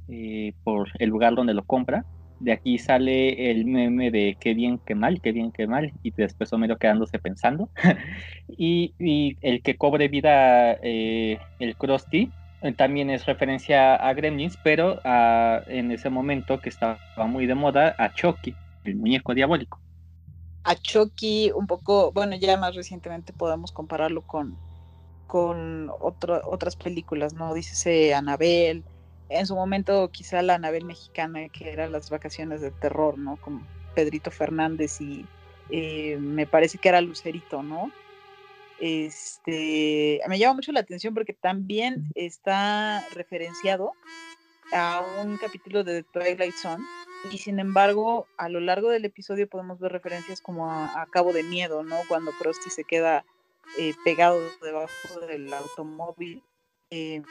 eh, por el lugar donde lo compra de aquí sale el meme de qué bien, qué mal, qué bien, qué mal, y después Homero quedándose pensando. y, el que cobre vida, eh, el Krusty, eh, también es referencia a Gremlins, pero a, en ese momento que estaba muy de moda, a Chucky, el muñeco diabólico. A Chucky, un poco, bueno, ya más recientemente podemos compararlo con, con otro, otras películas, ¿no? Dícese Anabel en su momento quizá la Anabel mexicana, que era las vacaciones de terror, ¿no? Con Pedrito Fernández y eh, me parece que era Lucerito, ¿no? Este, me llama mucho la atención porque también está referenciado a un capítulo de The Twilight Zone y sin embargo a lo largo del episodio podemos ver referencias como a, a Cabo de Miedo, ¿no? Cuando Krusty se queda eh, pegado debajo del automóvil eh,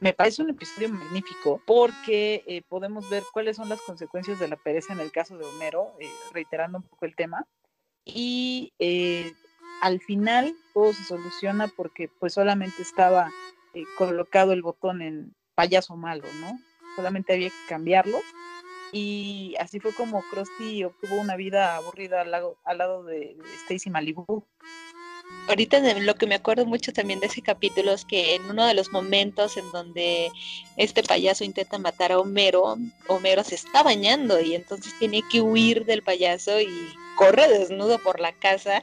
me parece un episodio magnífico porque eh, podemos ver cuáles son las consecuencias de la pereza en el caso de Homero, eh, reiterando un poco el tema. Y eh, al final todo se soluciona porque pues solamente estaba eh, colocado el botón en payaso malo, ¿no? Solamente había que cambiarlo. Y así fue como Krusty obtuvo una vida aburrida al lado, al lado de, Stacy Malibu ahorita lo que me acuerdo mucho también de ese capítulo es que en uno de los momentos en donde este payaso intenta matar a Homero, Homero se está bañando y entonces tiene que huir del payaso y corre desnudo por la casa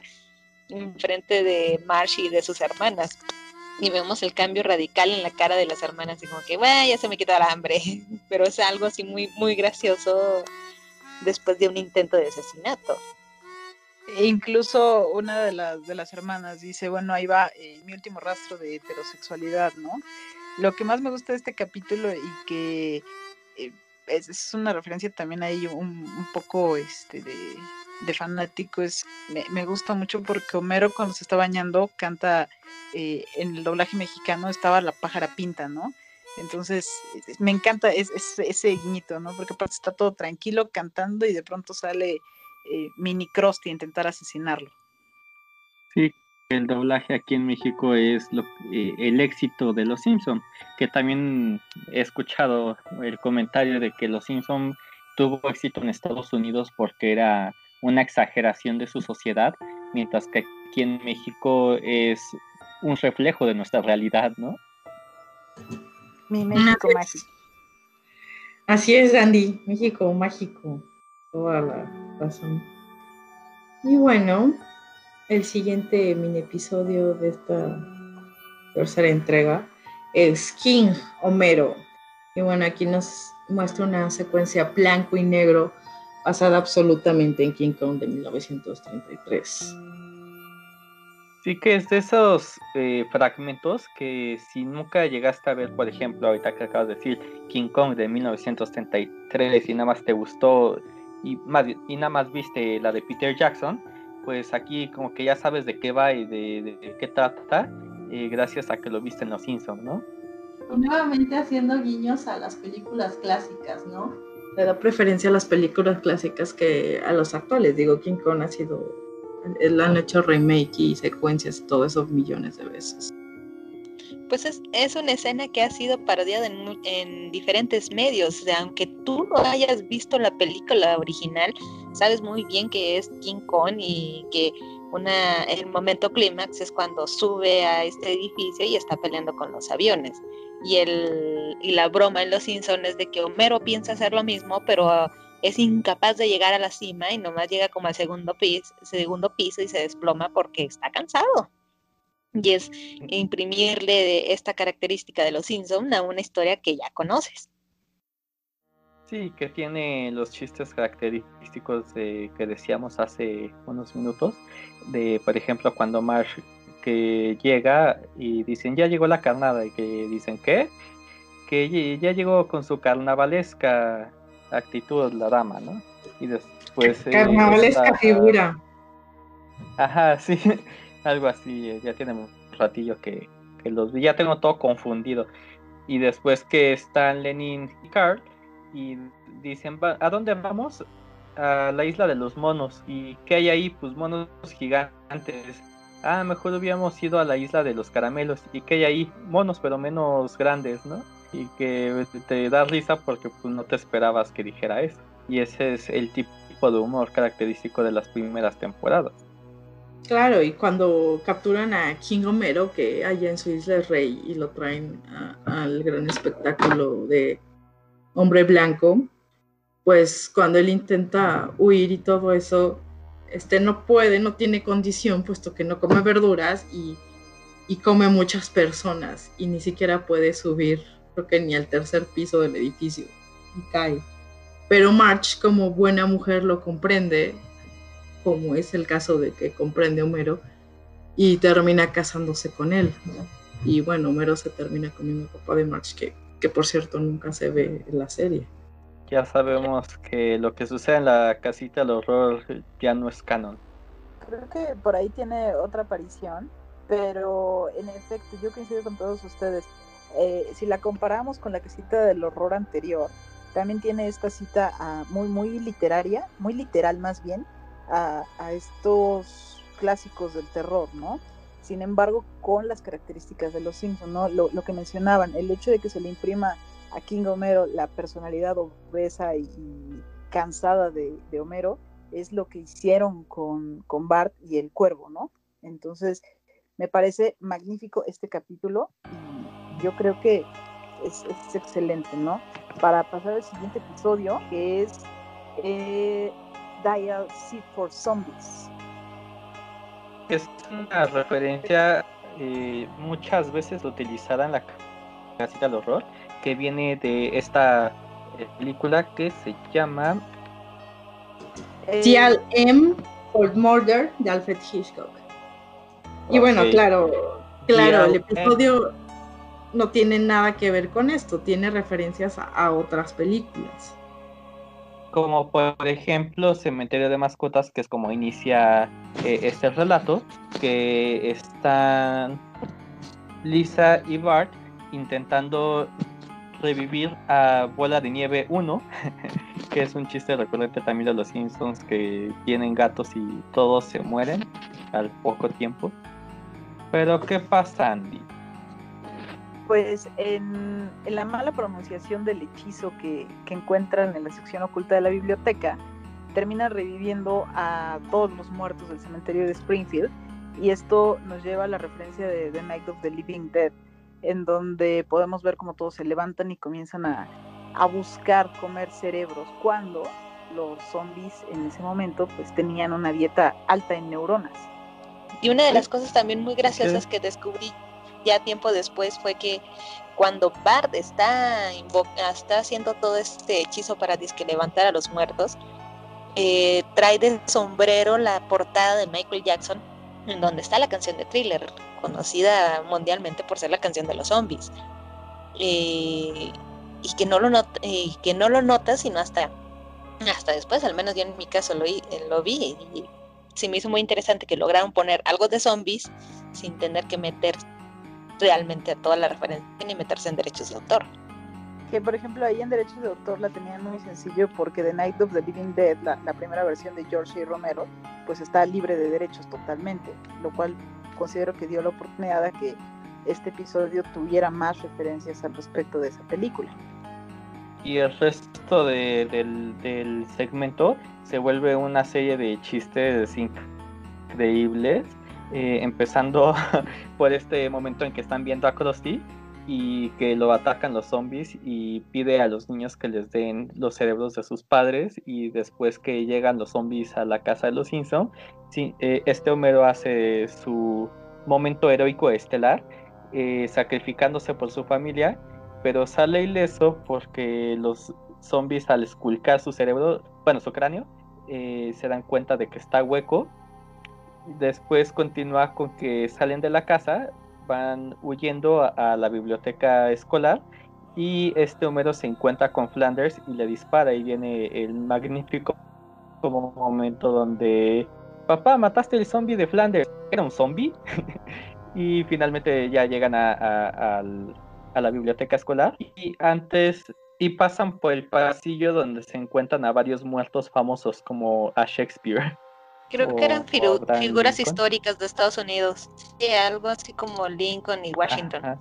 en frente de Marsh y de sus hermanas. Y vemos el cambio radical en la cara de las hermanas, y como que, bueno, ya se me quita el hambre. Pero es algo así muy, muy gracioso después de un intento de asesinato. E incluso una de las, de las hermanas dice, bueno, ahí va eh, mi último rastro de heterosexualidad, ¿no? Lo que más me gusta de este capítulo y que eh, es, es una referencia también ahí un, un poco este de, de fanático. Es, me, me gusta mucho porque Homero cuando se está bañando canta eh, en el doblaje mexicano estaba la pájara pinta, ¿no? Entonces, me encanta es- es- ese guiñito, ¿no? Porque aparte está todo tranquilo cantando y de pronto sale eh, Mini Krusty a intentar asesinarlo. Sí, el doblaje aquí en México es lo- eh, el éxito de Los Simpson, que también he escuchado el comentario de que Los Simpson tuvo éxito en Estados Unidos porque era una exageración de su sociedad, mientras que aquí en México es un reflejo de nuestra realidad, ¿no? Mi México Así es. mágico. Así es, Andy. México mágico. Toda la razón. Y bueno, el siguiente mini episodio de esta tercera entrega es King Homero. Y bueno, aquí nos muestra una secuencia blanco y negro basada absolutamente en King Kong de 1933. Sí que es de esos eh, fragmentos que si nunca llegaste a ver, por ejemplo, ahorita que acabas de decir King Kong de 1933 y nada más te gustó y, más, y nada más viste la de Peter Jackson, pues aquí como que ya sabes de qué va y de, de qué trata, eh, gracias a que lo viste en Los Simpsons, ¿no? Y nuevamente haciendo guiños a las películas clásicas, ¿no? Le da preferencia a las películas clásicas que a los actuales. Digo, King Kong ha sido. Le han hecho remake y secuencias todo eso millones de veces. Pues es, es una escena que ha sido parodiada en, en diferentes medios. O sea, aunque tú no hayas visto la película original, sabes muy bien que es King Kong y que una, el momento clímax es cuando sube a este edificio y está peleando con los aviones. Y, el, y la broma en Los Simpsons es de que Homero piensa hacer lo mismo, pero ah, es incapaz de llegar a la cima y nomás llega como al segundo piso, segundo piso y se desploma porque está cansado. Y es imprimirle de esta característica de los Simpson a una historia que ya conoces. Sí, que tiene los chistes característicos de, que decíamos hace unos minutos, de por ejemplo cuando Marsh que llega y dicen ya llegó la carnada y que dicen ¿qué? Que ya llegó con su carnavalesca actitud la dama, ¿no? Y después... eh, Carnavalesca figura. Ajá, sí, algo así, eh, ya tiene un ratillo que, que los vi, ya tengo todo confundido. Y después que están Lenin y Carl y dicen, "Va- ¿a dónde vamos? A la isla de los monos. ¿Y qué hay ahí? Pues monos gigantes. Ah, mejor hubiéramos ido a la isla de los caramelos. ¿Y qué hay ahí? Monos, pero menos grandes, ¿no? Y que te da risa porque pues, no te esperabas que dijera eso. Y ese es el tipo de humor característico de las primeras temporadas. Claro, y cuando capturan a King Homero, que allá en su isla es rey, y lo traen al gran espectáculo de hombre blanco, pues cuando él intenta huir y todo eso, este no puede, no tiene condición, puesto que no come verduras y, y come muchas personas, y ni siquiera puede subir, creo que ni al tercer piso del edificio, y cae. Pero March, como buena mujer, lo comprende como es el caso de que comprende Homero, y termina casándose con él. Y bueno, Homero se termina comiendo papá de March, que, que por cierto nunca se ve en la serie. Ya sabemos que lo que sucede en la casita del horror ya no es canon. Creo que por ahí tiene otra aparición, pero en efecto, yo coincido con todos ustedes. Eh, si la comparamos con la casita del horror anterior, también tiene esta cita ah, muy, muy literaria, muy literal más bien, a, a estos clásicos del terror, ¿no? Sin embargo, con las características de los Simpsons, ¿no? Lo, lo que mencionaban, el hecho de que se le imprima a King Homero la personalidad obesa y, cansada de, Homero, es lo que hicieron con, con Bart y el cuervo, ¿no? Entonces, me parece magnífico este capítulo y yo creo que es, excelente, ¿no? Para pasar al siguiente episodio, que es eh, Dial C for Zombies. Es una referencia eh, muchas veces utilizada en la casita del horror, que viene de esta eh, película que se llama Eh, Dial M for Murder de Alfred Hitchcock. Y bueno, claro, claro, el episodio, no tiene nada que ver con esto, tiene referencias a, a otras películas. Como por ejemplo Cementerio de Mascotas, que es como inicia eh, este relato, que están Lisa y Bart intentando revivir a Bola de Nieve 1, que es un chiste recurrente también de los Simpsons que tienen gatos y todos se mueren al poco tiempo. Pero ¿qué pasa, Andy? Pues en, la mala pronunciación del hechizo que, que encuentran en la sección oculta de la biblioteca, terminan reviviendo a todos los muertos del cementerio de Springfield y esto nos lleva a la referencia de The Night of the Living Dead, en donde podemos ver cómo todos se levantan y comienzan a, a buscar comer cerebros, cuando los zombies en ese momento pues tenían una dieta alta en neuronas. Y una de las cosas también muy graciosas que descubrí ya tiempo después fue que cuando Bart está, está haciendo todo este hechizo para disque levantar a los muertos, eh, trae de sombrero la portada de Michael Jackson, en donde está la canción de Thriller, conocida mundialmente por ser la canción de los zombies. Eh, y que no lo not que no lo notas sino hasta hasta después, al menos yo en mi caso lo, lo vi y se me hizo muy interesante que lograron poner algo de zombies sin tener que meter realmente a toda la referencia ni meterse en derechos de autor. Que por ejemplo ahí en derechos de autor la tenían muy sencillo porque The Night of the Living Dead, la, la primera versión de George A. Romero, pues está libre de derechos totalmente, lo cual considero que dio la oportunidad a que este episodio tuviera más referencias al respecto de esa película. Y el resto de, del, del, segmento se vuelve una serie de chistes increíbles, eh, empezando por este momento en que están viendo a Krusty y que lo atacan los zombies y pide a los niños que les den los cerebros de sus padres y después que llegan los zombies a la casa de los Simpson, eh, este Homero hace su momento heroico estelar, eh, sacrificándose por su familia, pero sale ileso porque los zombies al esculcar su cerebro, bueno, su cráneo, eh, se dan cuenta de que está hueco. Después continúa con que salen de la casa, van huyendo a, la biblioteca escolar y este Homero se encuentra con Flanders y le dispara y viene el magnífico momento donde papá mataste el zombie de Flanders era un zombie y finalmente ya llegan a, la biblioteca escolar y antes y pasan por el pasillo donde se encuentran a varios muertos famosos como a Shakespeare Creo o, que eran figu figuras Lincoln. históricas de Estados Unidos. Sí, algo así como Lincoln y Washington. Ajá.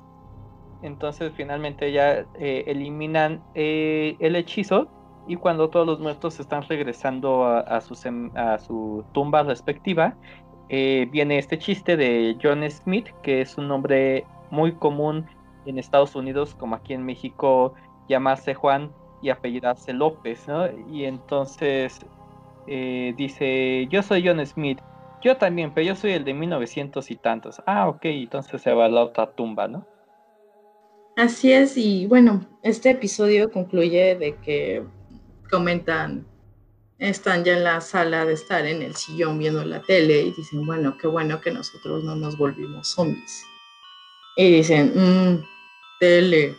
Entonces finalmente ya eh, eliminan eh, el hechizo y cuando todos los muertos están regresando a, a, su, a su, tumba respectiva, eh, viene este chiste de John Smith, que es un nombre muy común en Estados Unidos, como aquí en México, llamarse Juan y apellidarse López, ¿no? Y entonces eh, dice, yo soy John Smith, yo también, pero yo soy el de 1900 y tantos. Ah, ok, entonces se va a la otra tumba, ¿no? Así es, y bueno, este episodio concluye de que comentan, están ya en la sala de estar en el sillón viendo la tele y dicen, bueno, qué bueno que nosotros no nos volvimos zombies. Y dicen, mmm, tele.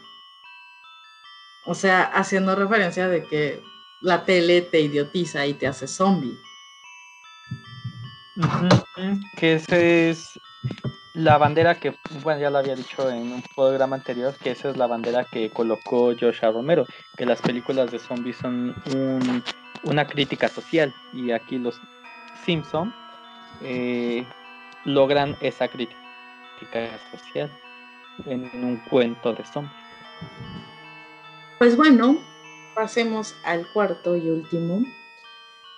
O sea, haciendo referencia de que la tele te idiotiza y te hace zombie. Uh -huh. Que esa es la bandera que, bueno, ya lo había dicho en un programa anterior, que esa es la bandera que colocó Joshua Romero, que las películas de zombies son un, una crítica social y aquí los Simpson eh, logran esa crítica social en un cuento de zombies. Pues bueno, pasemos al cuarto y último.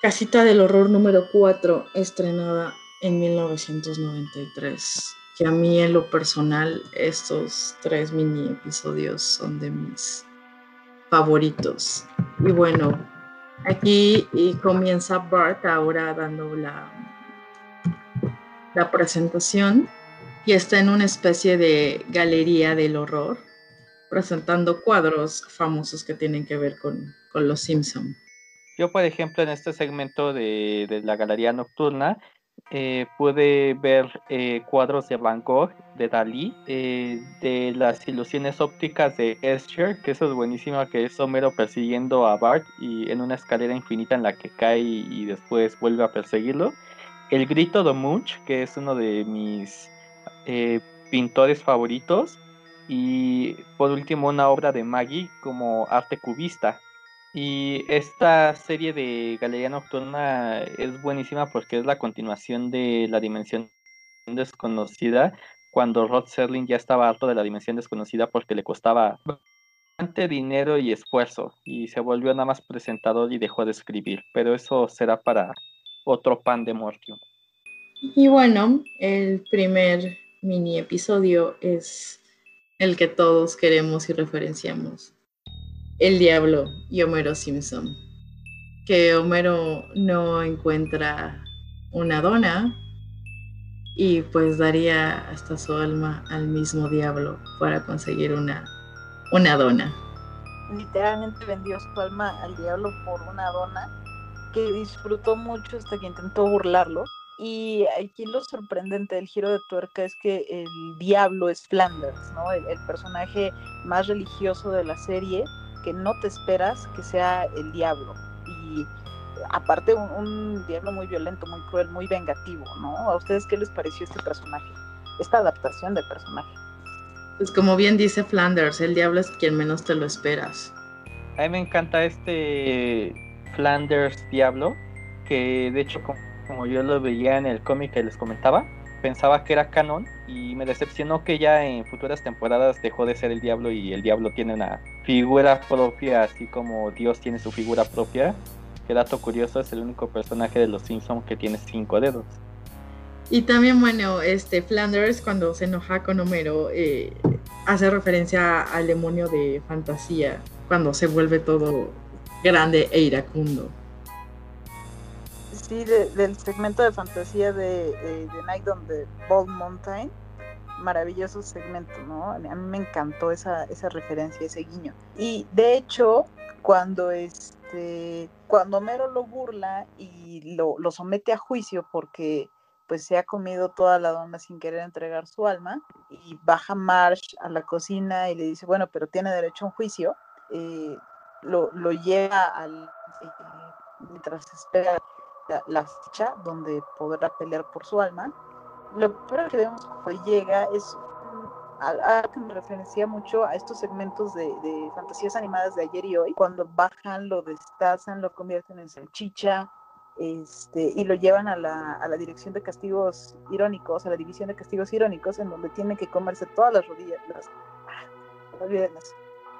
Casita del Horror número 4, estrenada en 1993. Que a mí en lo personal estos tres mini episodios son de mis favoritos. Y bueno, aquí comienza Bart ahora dando la presentación y está en una especie de galería del horror presentando cuadros famosos que tienen que ver con, con los Simpson. Yo, por ejemplo, en este segmento de, de, la galería nocturna, eh, pude ver eh, cuadros de Van Gogh, de Dalí, eh, de las ilusiones ópticas de Escher, que eso es buenísimo, que es Homero persiguiendo a Bart y en una escalera infinita en la que cae y después vuelve a perseguirlo. El grito de Munch, que es uno de mis pintores favoritos. Y por último una obra de Maggie como arte cubista. Y esta serie de Galería Nocturna es buenísima porque es la continuación de La Dimensión Desconocida, cuando Rod Serling ya estaba harto de La Dimensión Desconocida porque le costaba bastante dinero y esfuerzo y se volvió nada más presentador y dejó de escribir. Pero eso será para otro pan de Mortium. Y bueno, el primer mini episodio es el que todos queremos y referenciamos el diablo y Homero Simpson. Que Homero no encuentra una dona y pues daría hasta su alma al mismo diablo para conseguir una, una dona. Literalmente vendió su alma al diablo por una dona que disfrutó mucho hasta que intentó burlarlo. Y aquí lo sorprendente del giro de tuerca es que el diablo es Flanders, ¿no? el personaje más religioso de la serie que no te esperas que sea el diablo. Y aparte un, diablo muy violento, muy cruel, muy vengativo, ¿no? ¿A ustedes qué les pareció este personaje? Esta adaptación del personaje. Pues como bien dice Flanders, el diablo es quien menos te lo esperas. A mí me encanta este Flanders Diablo, que de hecho como yo lo veía en el cómic que les comentaba, pensaba que era canon y me decepcionó que ya en futuras temporadas dejó de ser el diablo y el diablo tiene una figura propia, así como Dios tiene su figura propia. Qué dato curioso, es el único personaje de los Simpsons que tiene cinco dedos. Y también, bueno, este Flanders cuando se enoja con Homero eh, hace referencia al demonio de fantasía, cuando se vuelve todo grande e iracundo sí, del segmento de fantasía de, The Night on the Bald Mountain. Maravilloso segmento, ¿no? A mí me encantó esa, esa referencia, ese guiño. Y de hecho, cuando este cuando Mero lo burla y lo, lo somete a juicio porque pues se ha comido toda la dona sin querer entregar su alma y baja Marsh a la cocina y le dice, bueno, pero tiene derecho a un juicio, eh, lo, lo, lleva al, eh, mientras espera la, ficha donde podrá pelear por su alma. Lo primero que vemos cuando llega es algo que me referencia mucho a estos segmentos de, fantasías animadas de ayer y hoy, cuando bajan, lo destazan, lo convierten en salchicha, este, y lo llevan a la, a la, dirección de castigos irónicos, a la división de castigos irónicos, en donde tiene que comerse todas las rodillas, las, ah,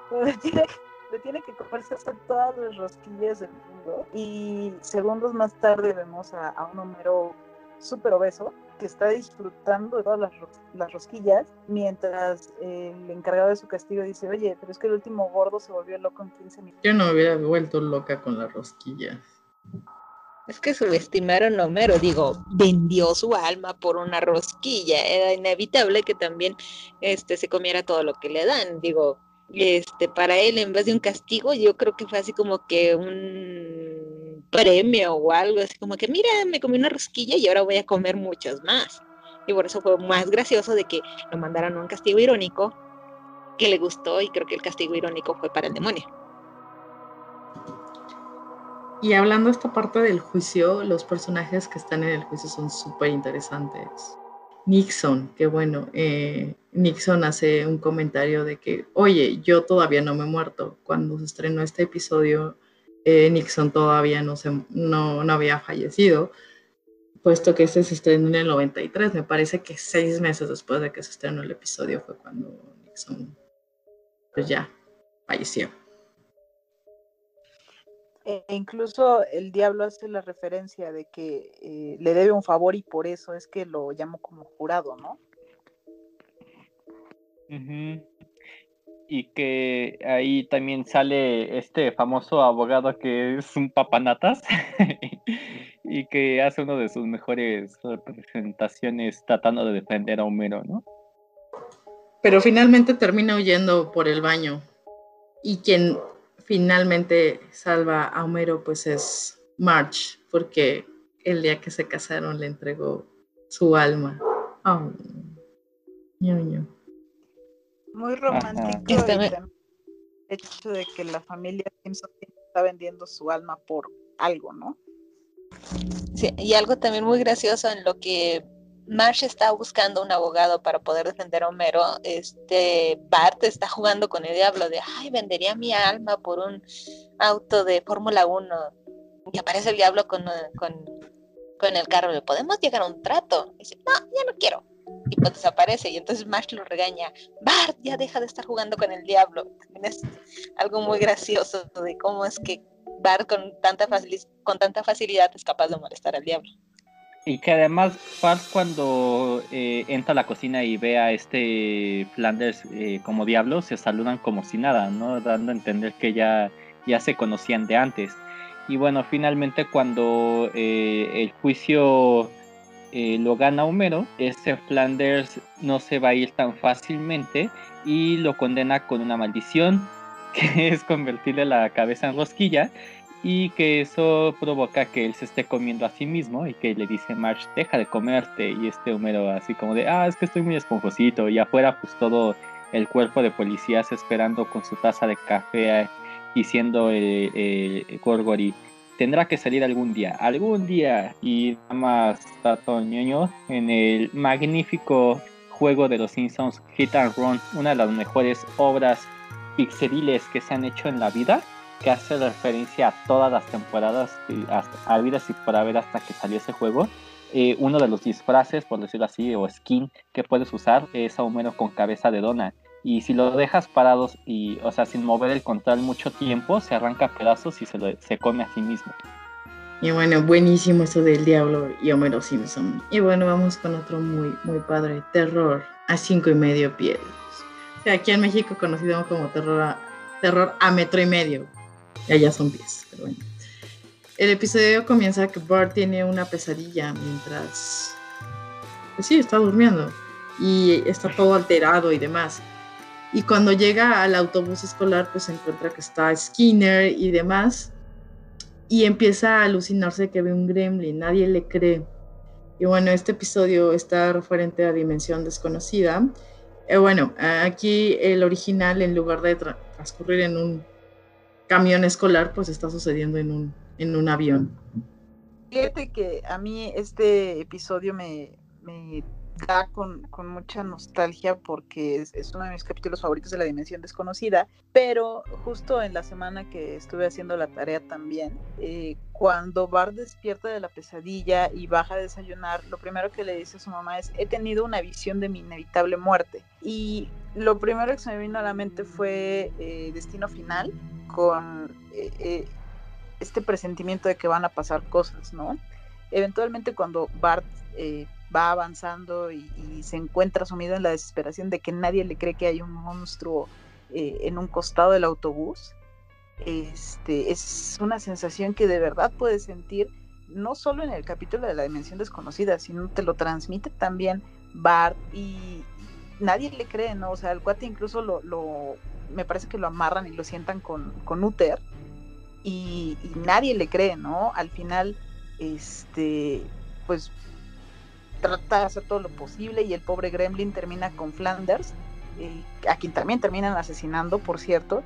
le tiene que comerse todas las rosquillas del mundo. Y segundos más tarde vemos a, un Homero súper obeso que está disfrutando de todas las, las, rosquillas, mientras el encargado de su castigo dice, oye, pero es que el último gordo se volvió loco en 15 minutos. Yo no me hubiera vuelto loca con las rosquillas. Es que subestimaron a Homero, digo, vendió su alma por una rosquilla, era inevitable que también este, se comiera todo lo que le dan, digo, este, para él en vez de un castigo, yo creo que fue así como que un premio o algo, así como que mira, me comí una rosquilla y ahora voy a comer muchas más. Y por eso fue más gracioso de que lo mandaran a un castigo irónico que le gustó y creo que el castigo irónico fue para el demonio. Y hablando de esta parte del juicio, los personajes que están en el juicio son súper interesantes. Nixon, que bueno, eh, Nixon hace un comentario de que, oye, yo todavía no me he muerto. Cuando se estrenó este episodio, eh, Nixon todavía no, se, no, no, había fallecido, puesto que este se estrenó en el 93. Me parece que seis meses después de que se estrenó el episodio fue cuando Nixon, pues ya, falleció. E incluso el diablo hace la referencia de que eh, le debe un favor y por eso es que lo llamo como jurado, ¿no? Y que ahí también sale este famoso abogado que es un papanatas y que hace una de sus mejores representaciones tratando de defender a Homero, ¿no? Pero finalmente termina huyendo por el baño. Y quien finalmente salva a Homero pues es March, porque el día que se casaron le entregó su alma. Oh, ñoño. Muy romántico Este me- el hecho de que la familia Simpson está vendiendo su alma por algo, ¿no? Sí, y algo también muy gracioso en lo que Marsh está buscando un abogado para poder defender a Homero, este Bart está jugando con el diablo de, ay, vendería mi alma por un auto de Fórmula 1. Y aparece el diablo con, con, con el carro, le podemos llegar a un trato. Y dice, no, ya no quiero. Y pues desaparece, y entonces Marsh lo regaña, Bart, ya deja de estar jugando con el diablo. También es algo muy gracioso de cómo es que Bart con tanta, facili- con tanta facilidad es capaz de molestar al diablo. Y que además Bart cuando eh, entra a la cocina y ve a este Flanders eh, como diablo, se saludan como si nada, ¿no? Dando a entender que ya, ya se conocían de antes. Y bueno, finalmente cuando eh, el juicio eh, lo gana Homero, ese Flanders no se va a ir tan fácilmente y lo condena con una maldición, que es convertirle la cabeza en rosquilla y que eso provoca que él se esté comiendo a sí mismo y que le dice Marge, deja de comerte y este Homero así como de, ah, es que estoy muy esponjosito y afuera pues todo el cuerpo de policías esperando con su taza de café eh, diciendo el, el Gorgory, tendrá que salir algún día, algún día y nada más Tato ñoño en el magnífico juego de los Simpsons Hit and Run, una de las mejores obras pixeliles que se han hecho en la vida que hace referencia a todas las temporadas hasta, habidas y por haber hasta que salió ese juego. Eh, uno de los disfraces, por decirlo así, o skin que puedes usar es a Homero con cabeza de dona. Y si lo dejas parados y, o sea, sin mover el control mucho tiempo, se arranca a pedazos y se, lo, se come a sí mismo. Y bueno, buenísimo eso del diablo y Homero Simpson. Y bueno, vamos con otro muy, muy padre, terror a cinco y medio pies. O sea, aquí en México conocido como terror a, terror a metro y medio. Y allá son pies, pero bueno. El episodio comienza que Bart tiene una pesadilla mientras... Pues sí, está durmiendo. Y está todo alterado y demás. Y cuando llega al autobús escolar, pues se encuentra que está Skinner y demás y empieza a alucinarse que ve un gremlin, nadie le cree. Y bueno, este episodio está referente a Dimensión Desconocida. Eh, bueno, aquí el original, en lugar de tra transcurrir en un camión escolar, pues está sucediendo en un, en un avión. Fíjate que a mí este episodio me, me da con, con, mucha nostalgia porque es, es, uno de mis capítulos favoritos de la Dimensión Desconocida, pero justo en la semana que estuve haciendo la tarea también, eh, cuando Bart despierta de la pesadilla y baja a desayunar, lo primero que le dice a su mamá es, he tenido una visión de mi inevitable muerte. Y lo primero que se me vino a la mente fue eh, Destino Final, con eh, este presentimiento de que van a pasar cosas, ¿no? Eventualmente cuando Bart eh, va avanzando y, se encuentra sumido en la desesperación de que nadie le cree que hay un monstruo eh, en un costado del autobús, este, es una sensación que de verdad puedes sentir no solo en el capítulo de la dimensión desconocida, sino te lo transmite también Bart y nadie le cree, ¿no? O sea, el cuate incluso lo, lo me parece que lo amarran y lo sientan con, con Uther y, y nadie le cree, ¿no? Al final, este, pues trata de hacer todo lo posible y el pobre Gremlin termina con Flanders, eh, a quien también terminan asesinando, por cierto.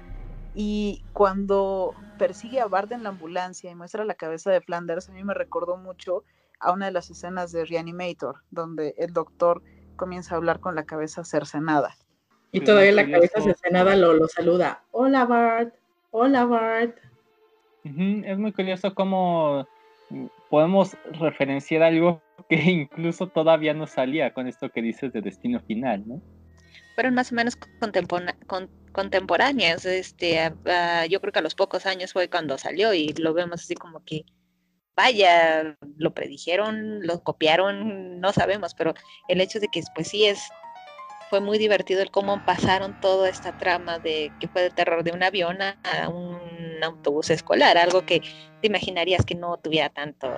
Y cuando persigue a Bart en la ambulancia y muestra la cabeza de Flanders, a mí me recordó mucho a una de las escenas de Reanimator, donde el doctor comienza a hablar con la cabeza cercenada. Y todavía la cabeza cercenada lo, lo saluda. Hola Bart, hola Bart. Uh -huh. Es muy curioso cómo podemos referenciar algo que incluso todavía no salía con esto que dices de destino final, ¿no? Fueron más o menos con contemporáneas, este, a, yo creo que a los pocos años fue cuando salió y lo vemos así como que, vaya, lo predijeron, lo copiaron, no sabemos, pero el hecho de que pues sí es, fue muy divertido el cómo pasaron toda esta trama de que fue de terror de un avión a un autobús escolar, algo que te imaginarías que no tuviera tanto,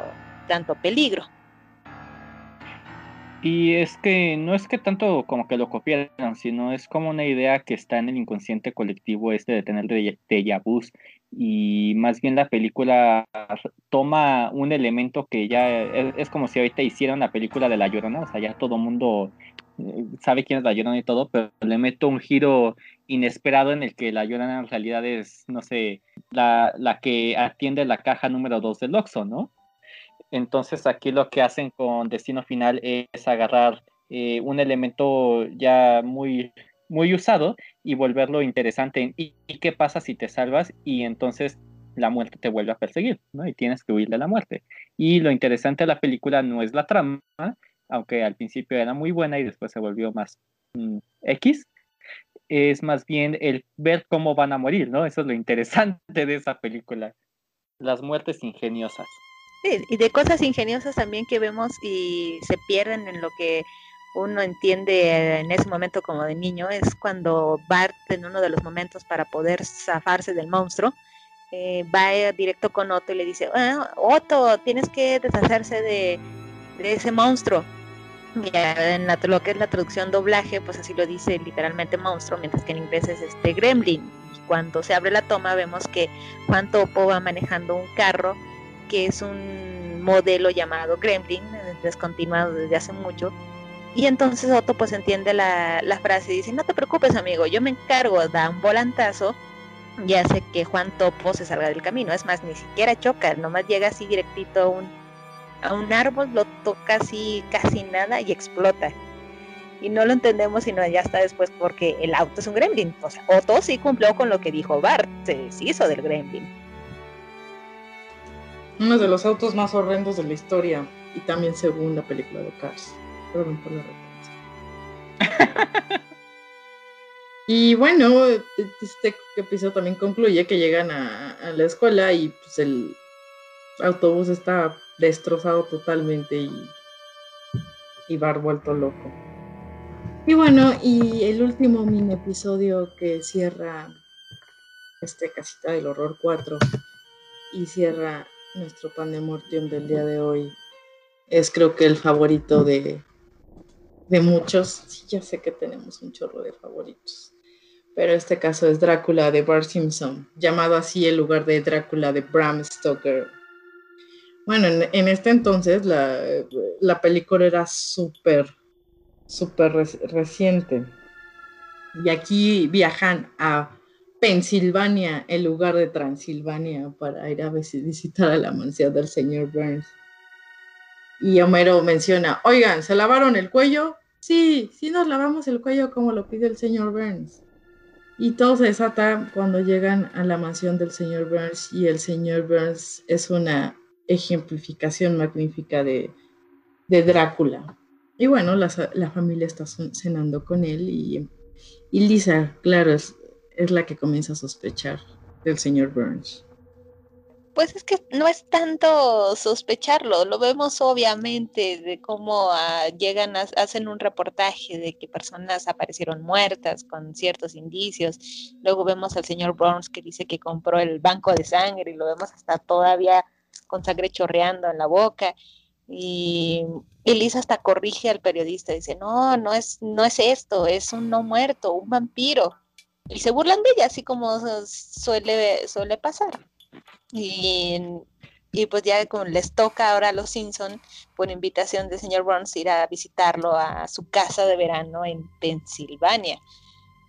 tanto peligro. Y es que no es que tanto como que lo copiaran, sino es como una idea que está en el inconsciente colectivo este de tener déjà vus y más bien la película toma un elemento que ya es, como si ahorita hiciera una película de La Llorona, o sea, ya todo mundo eh, sabe quién es la Llorona y todo, pero le meto un giro inesperado en el que la Llorona en realidad es, no sé, la, la que atiende la caja número 2 del Oxxo, ¿no? Entonces aquí lo que hacen con Destino Final es agarrar eh, un elemento ya muy, muy usado y volverlo interesante. en, ¿Y, y qué pasa si te salvas y entonces la muerte te vuelve a perseguir, ¿no? Y tienes que huir de la muerte. Y lo interesante de la película no es la trama, aunque al principio era muy buena y después se volvió más mm, X, es más bien el ver cómo van a morir, ¿no? Eso es lo interesante de esa película. Las muertes ingeniosas. Sí, y de cosas ingeniosas también que vemos y se pierden en lo que uno entiende en ese momento como de niño, es cuando Bart en uno de los momentos para poder zafarse del monstruo, eh, va directo con Otto y le dice, "Ah, Otto, tienes que deshacerse de, de ese monstruo. Ya en la, lo que es la traducción doblaje, pues así lo dice literalmente monstruo, mientras que en inglés es este gremlin. Y cuando se abre la toma vemos que Juan Topo va manejando un carro que es un modelo llamado gremlin, eh, descontinuado desde hace mucho. Y entonces Otto pues entiende la, la frase y dice, no te preocupes amigo, yo me encargo, da un volantazo y hace que Juan Topo se salga del camino. Es más, ni siquiera choca, nomás llega así directito a un, a un árbol, lo toca así casi nada y explota. Y no lo entendemos sino ya hasta después porque el auto es un gremlin. O sea, Otto sí cumplió con lo que dijo Bart, se deshizo del gremlin. Uno de los autos más horrendos de la historia y también según la película de Cars. Perdón por la referencia. y bueno, este episodio también concluye que llegan a, la escuela y pues el autobús está destrozado totalmente y, y Bar vuelto loco. Y bueno, y el último mini episodio que cierra este Casita del Horror 4 y cierra nuestro Pandemortium del día de hoy es creo que el favorito de, de muchos. Sí, ya sé que tenemos un chorro de favoritos. Pero este caso es Drácula de Bart Simpson, llamado así en lugar de Drácula de Bram Stoker. Bueno, en, en este entonces la, la película era súper, súper re- reciente. Y aquí viajan a Pensilvania en lugar de Transilvania para ir a visi- visitar a la mansión del señor Burns. Y Homero menciona, oigan, ¿se lavaron el cuello? Sí, sí nos lavamos el cuello como lo pide el señor Burns. Y todo se desata cuando llegan a la mansión del señor Burns y el señor Burns es una ejemplificación magnífica de, Drácula. Y bueno, la, la familia está cenando con él y, y Lisa, claro, es, es la que comienza a sospechar del señor Burns. Pues es que no es tanto sospecharlo, lo vemos obviamente de cómo ah, llegan, a, hacen un reportaje de que personas aparecieron muertas con ciertos indicios. Luego vemos al señor Burns que dice que compró el banco de sangre y lo vemos hasta todavía con sangre chorreando en la boca. Y Elisa hasta corrige al periodista, dice, no, no es, no es esto, es un no muerto, un vampiro. Y se burlan de ella, así como suele, suele pasar. Y, y, pues ya como les toca ahora a los Simpson, por invitación del señor Burns, ir a visitarlo a su casa de verano en Pensilvania.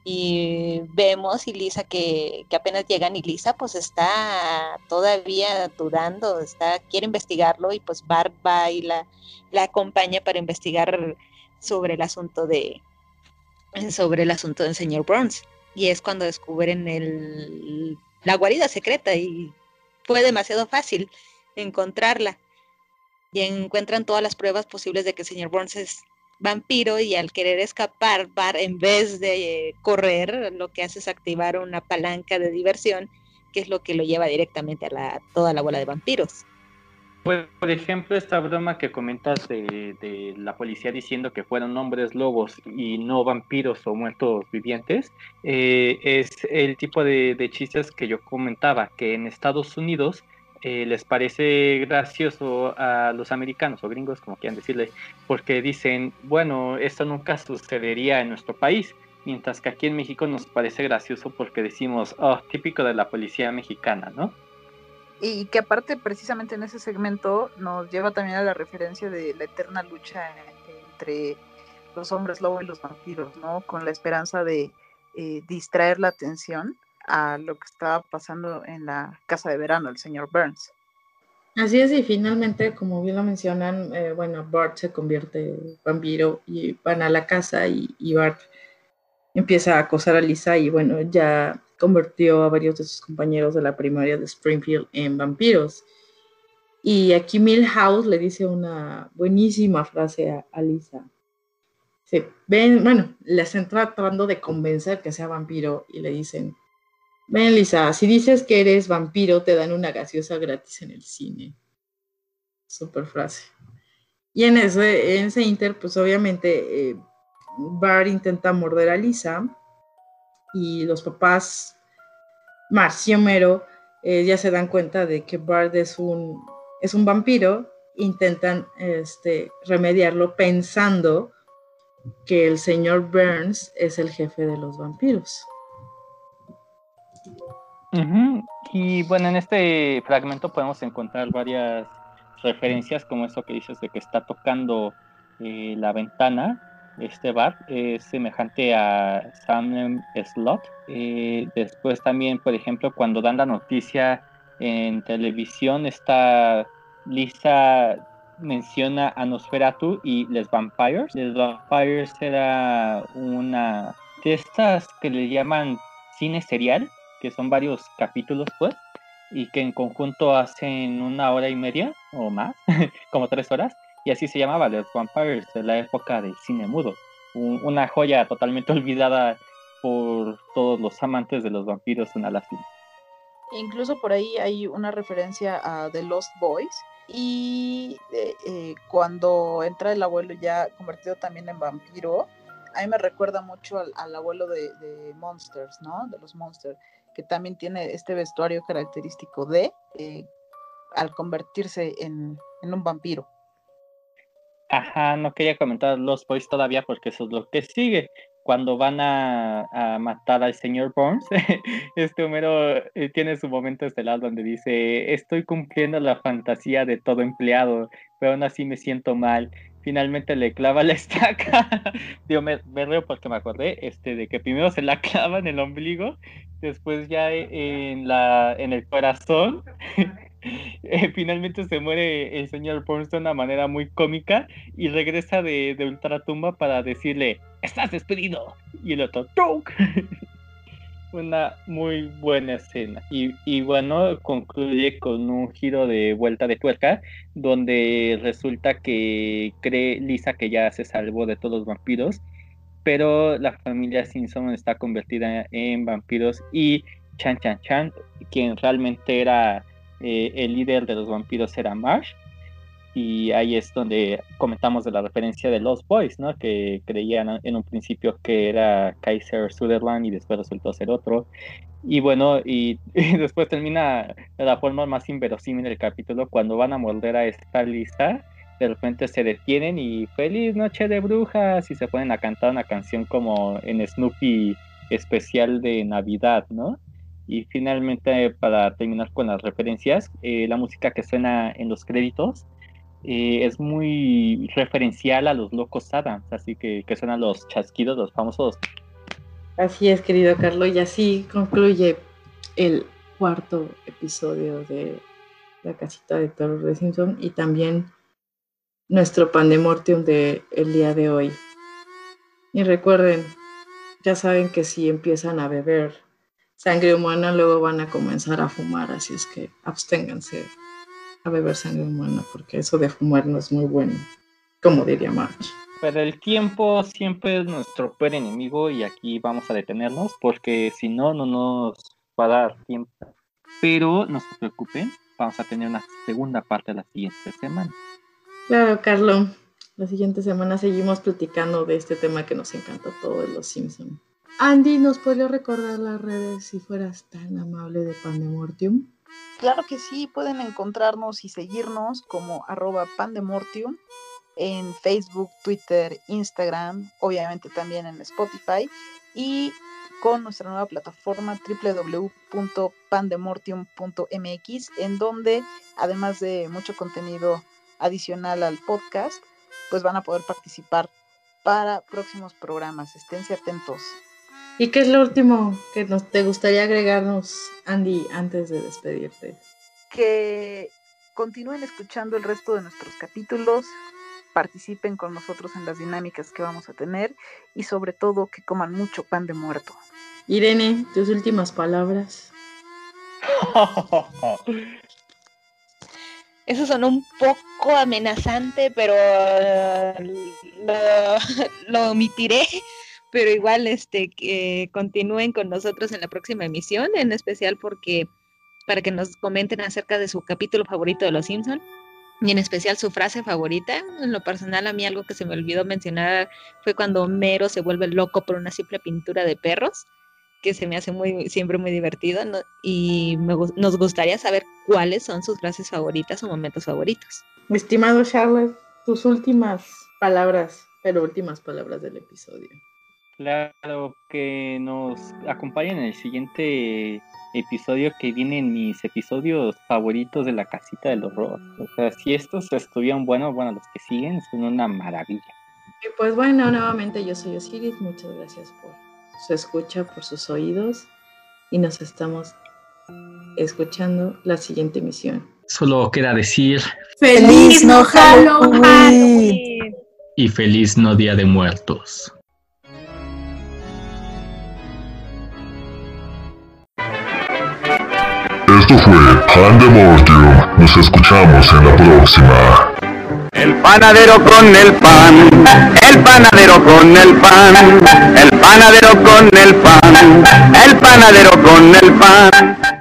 Y vemos y Lisa que, que apenas llegan y Lisa pues está todavía dudando, está, quiere investigarlo y pues Bart va y la, la acompaña para investigar sobre el asunto de sobre el asunto del señor Burns. Y es cuando descubren el, la guarida secreta y fue demasiado fácil encontrarla. Y encuentran todas las pruebas posibles de que el señor Burns es vampiro y al querer escapar, en vez de eh, correr, lo que hace es activar una palanca de diversión, que es lo que lo lleva directamente a la, toda la bola de vampiros. Pues, por ejemplo, esta broma que comentas de, la policía diciendo que fueron hombres lobos y no vampiros o muertos vivientes, eh, es el tipo de, de, chistes que yo comentaba, que en Estados Unidos eh, les parece gracioso a los americanos o gringos, como quieran decirle, porque dicen, bueno, esto nunca sucedería en nuestro país, mientras que aquí en México nos parece gracioso porque decimos, oh, típico de la policía mexicana, ¿no? Y que aparte precisamente en ese segmento nos lleva también a la referencia de la eterna lucha entre los hombres lobo y los vampiros, ¿no? Con la esperanza de eh, distraer la atención a lo que estaba pasando en la casa de verano, el señor Burns. Así es, y finalmente, como bien lo mencionan, eh, bueno, Bart se convierte en vampiro y van a la casa y, y, Bart empieza a acosar a Lisa y bueno, ya convirtió a varios de sus compañeros de la primaria de Springfield en vampiros. Y aquí Milhouse le dice una buenísima frase a, Lisa. Se ven, bueno, les están tratando de convencer que sea vampiro y le dicen, Ven, Lisa, si dices que eres vampiro, te dan una gaseosa gratis en el cine. Super frase. Y en ese, en ese inter, pues obviamente eh, intenta morder a Lisa y los papás, Marcy y Homero, eh, ya se dan cuenta de que Bart es un, es un vampiro, intentan este, remediarlo pensando que el señor Burns es el jefe de los vampiros. Y bueno, en este fragmento podemos encontrar varias referencias, como eso que dices de que está tocando eh, la ventana. Este bar es semejante a Sam Slot. Eh, después también, por ejemplo, cuando dan la noticia en televisión, está Lisa menciona a Nosferatu y Les Vampires. Les Vampires era una de estas que le llaman cine serial, que son varios capítulos, pues, y que en conjunto hacen una hora y media o más, como tres horas, y así se llamaba The Vampires, de la época del cine mudo. una joya totalmente olvidada por todos los amantes de los vampiros en Alaska. Incluso por ahí hay una referencia a The Lost Boys. Y eh, eh, cuando entra el abuelo ya convertido también en vampiro, a mí me recuerda mucho al, abuelo de, Monsters, ¿no? De los Monsters, que también tiene este vestuario característico de eh, al convertirse en, un vampiro. Ajá, no quería comentar los boys todavía porque eso es lo que sigue. Cuando van a, matar al señor Burns, este Homero eh, tiene su momento estelar donde dice, estoy cumpliendo la fantasía de todo empleado, pero aún así me siento mal finalmente le clava la estaca. Digo, me, porque me acordé este, de que primero se la clava en el ombligo, después ya en, la, en el corazón. Eh, finalmente se muere el señor Burns de una manera muy cómica y regresa de, de ultratumba para decirle, estás despedido. Y el otro, una muy buena escena. Y, bueno, concluye con un giro de vuelta de tuerca, donde resulta que cree Lisa que ya se salvó de todos los vampiros, pero la familia Simpson está convertida en vampiros y Chan Chan Chan, quien realmente era eh, el líder de los vampiros, era Marsh y ahí es donde comentamos de la referencia de Lost Boys, ¿no? Que creían en un principio que era Kaiser Sutherland y después resultó ser otro. Y bueno, y, después termina de la forma más inverosímil del capítulo cuando van a morder a esta lista, de repente se detienen y feliz noche de brujas y se ponen a cantar una canción como en Snoopy especial de Navidad, ¿no? Y finalmente, para terminar con las referencias, eh, la música que suena en los créditos eh, es muy referencial a los locos Adams, así que, que suenan los chasquidos, los famosos. Así es, querido Carlos, y así concluye el cuarto episodio de La casita de Toro de Simpson y también nuestro pandemortium de el día de hoy. Y recuerden, ya saben que si empiezan a beber sangre humana, luego van a comenzar a fumar, así es que absténganse a beber sangre humana, porque eso de fumar no es muy bueno, como diría March. Pero el tiempo siempre es nuestro peor enemigo y aquí vamos a detenernos porque si no, no nos va a dar tiempo. Pero no se preocupen, vamos a tener una segunda parte la siguiente semana. Claro, Carlos. La siguiente semana seguimos platicando de este tema que nos encanta todo de los Simpsons. Andy, ¿nos puede recordar las redes si fueras tan amable de Pandemortium? Claro que sí, pueden encontrarnos y seguirnos como arroba pandemortium en Facebook, Twitter, Instagram, obviamente también en Spotify. Y con nuestra nueva plataforma www.pandemortium.mx, en donde, además de mucho contenido adicional al podcast, pues van a poder participar para próximos programas. Esténse atentos. ¿Y qué es lo último que nos, te gustaría agregarnos, Andy, antes de despedirte? Que continúen escuchando el resto de nuestros capítulos, participen con nosotros en las dinámicas que vamos a tener y sobre todo que coman mucho pan de muerto. Irene, tus últimas palabras. Eso sonó un poco amenazante, pero lo, lo omitiré. Pero igual, este, que continúen con nosotros en la próxima emisión, en especial porque para que nos comenten acerca de su capítulo favorito de Los Simpson y en especial su frase favorita. En lo personal, a mí algo que se me olvidó mencionar fue cuando Homero se vuelve loco por una simple pintura de perros que se me hace muy siempre muy divertido y me, nos gustaría saber cuáles son sus frases favoritas o momentos favoritos. Estimado Charlotte, tus últimas palabras, pero últimas palabras del episodio. Claro, que nos acompañen en el siguiente episodio que vienen mis episodios favoritos de la casita del horror. O sea, si estos estuvieron buenos, bueno, los que siguen son una maravilla. Y pues bueno, nuevamente yo soy Osiris, muchas gracias por su escucha, por sus oídos y nos estamos escuchando la siguiente emisión. Solo queda decir ¡Feliz no Halloween! y feliz no Día de Muertos. Esto fue Pandemortium. Nos escuchamos en la próxima. El panadero con el pan, el panadero con el pan, el panadero con el pan, el panadero con el pan.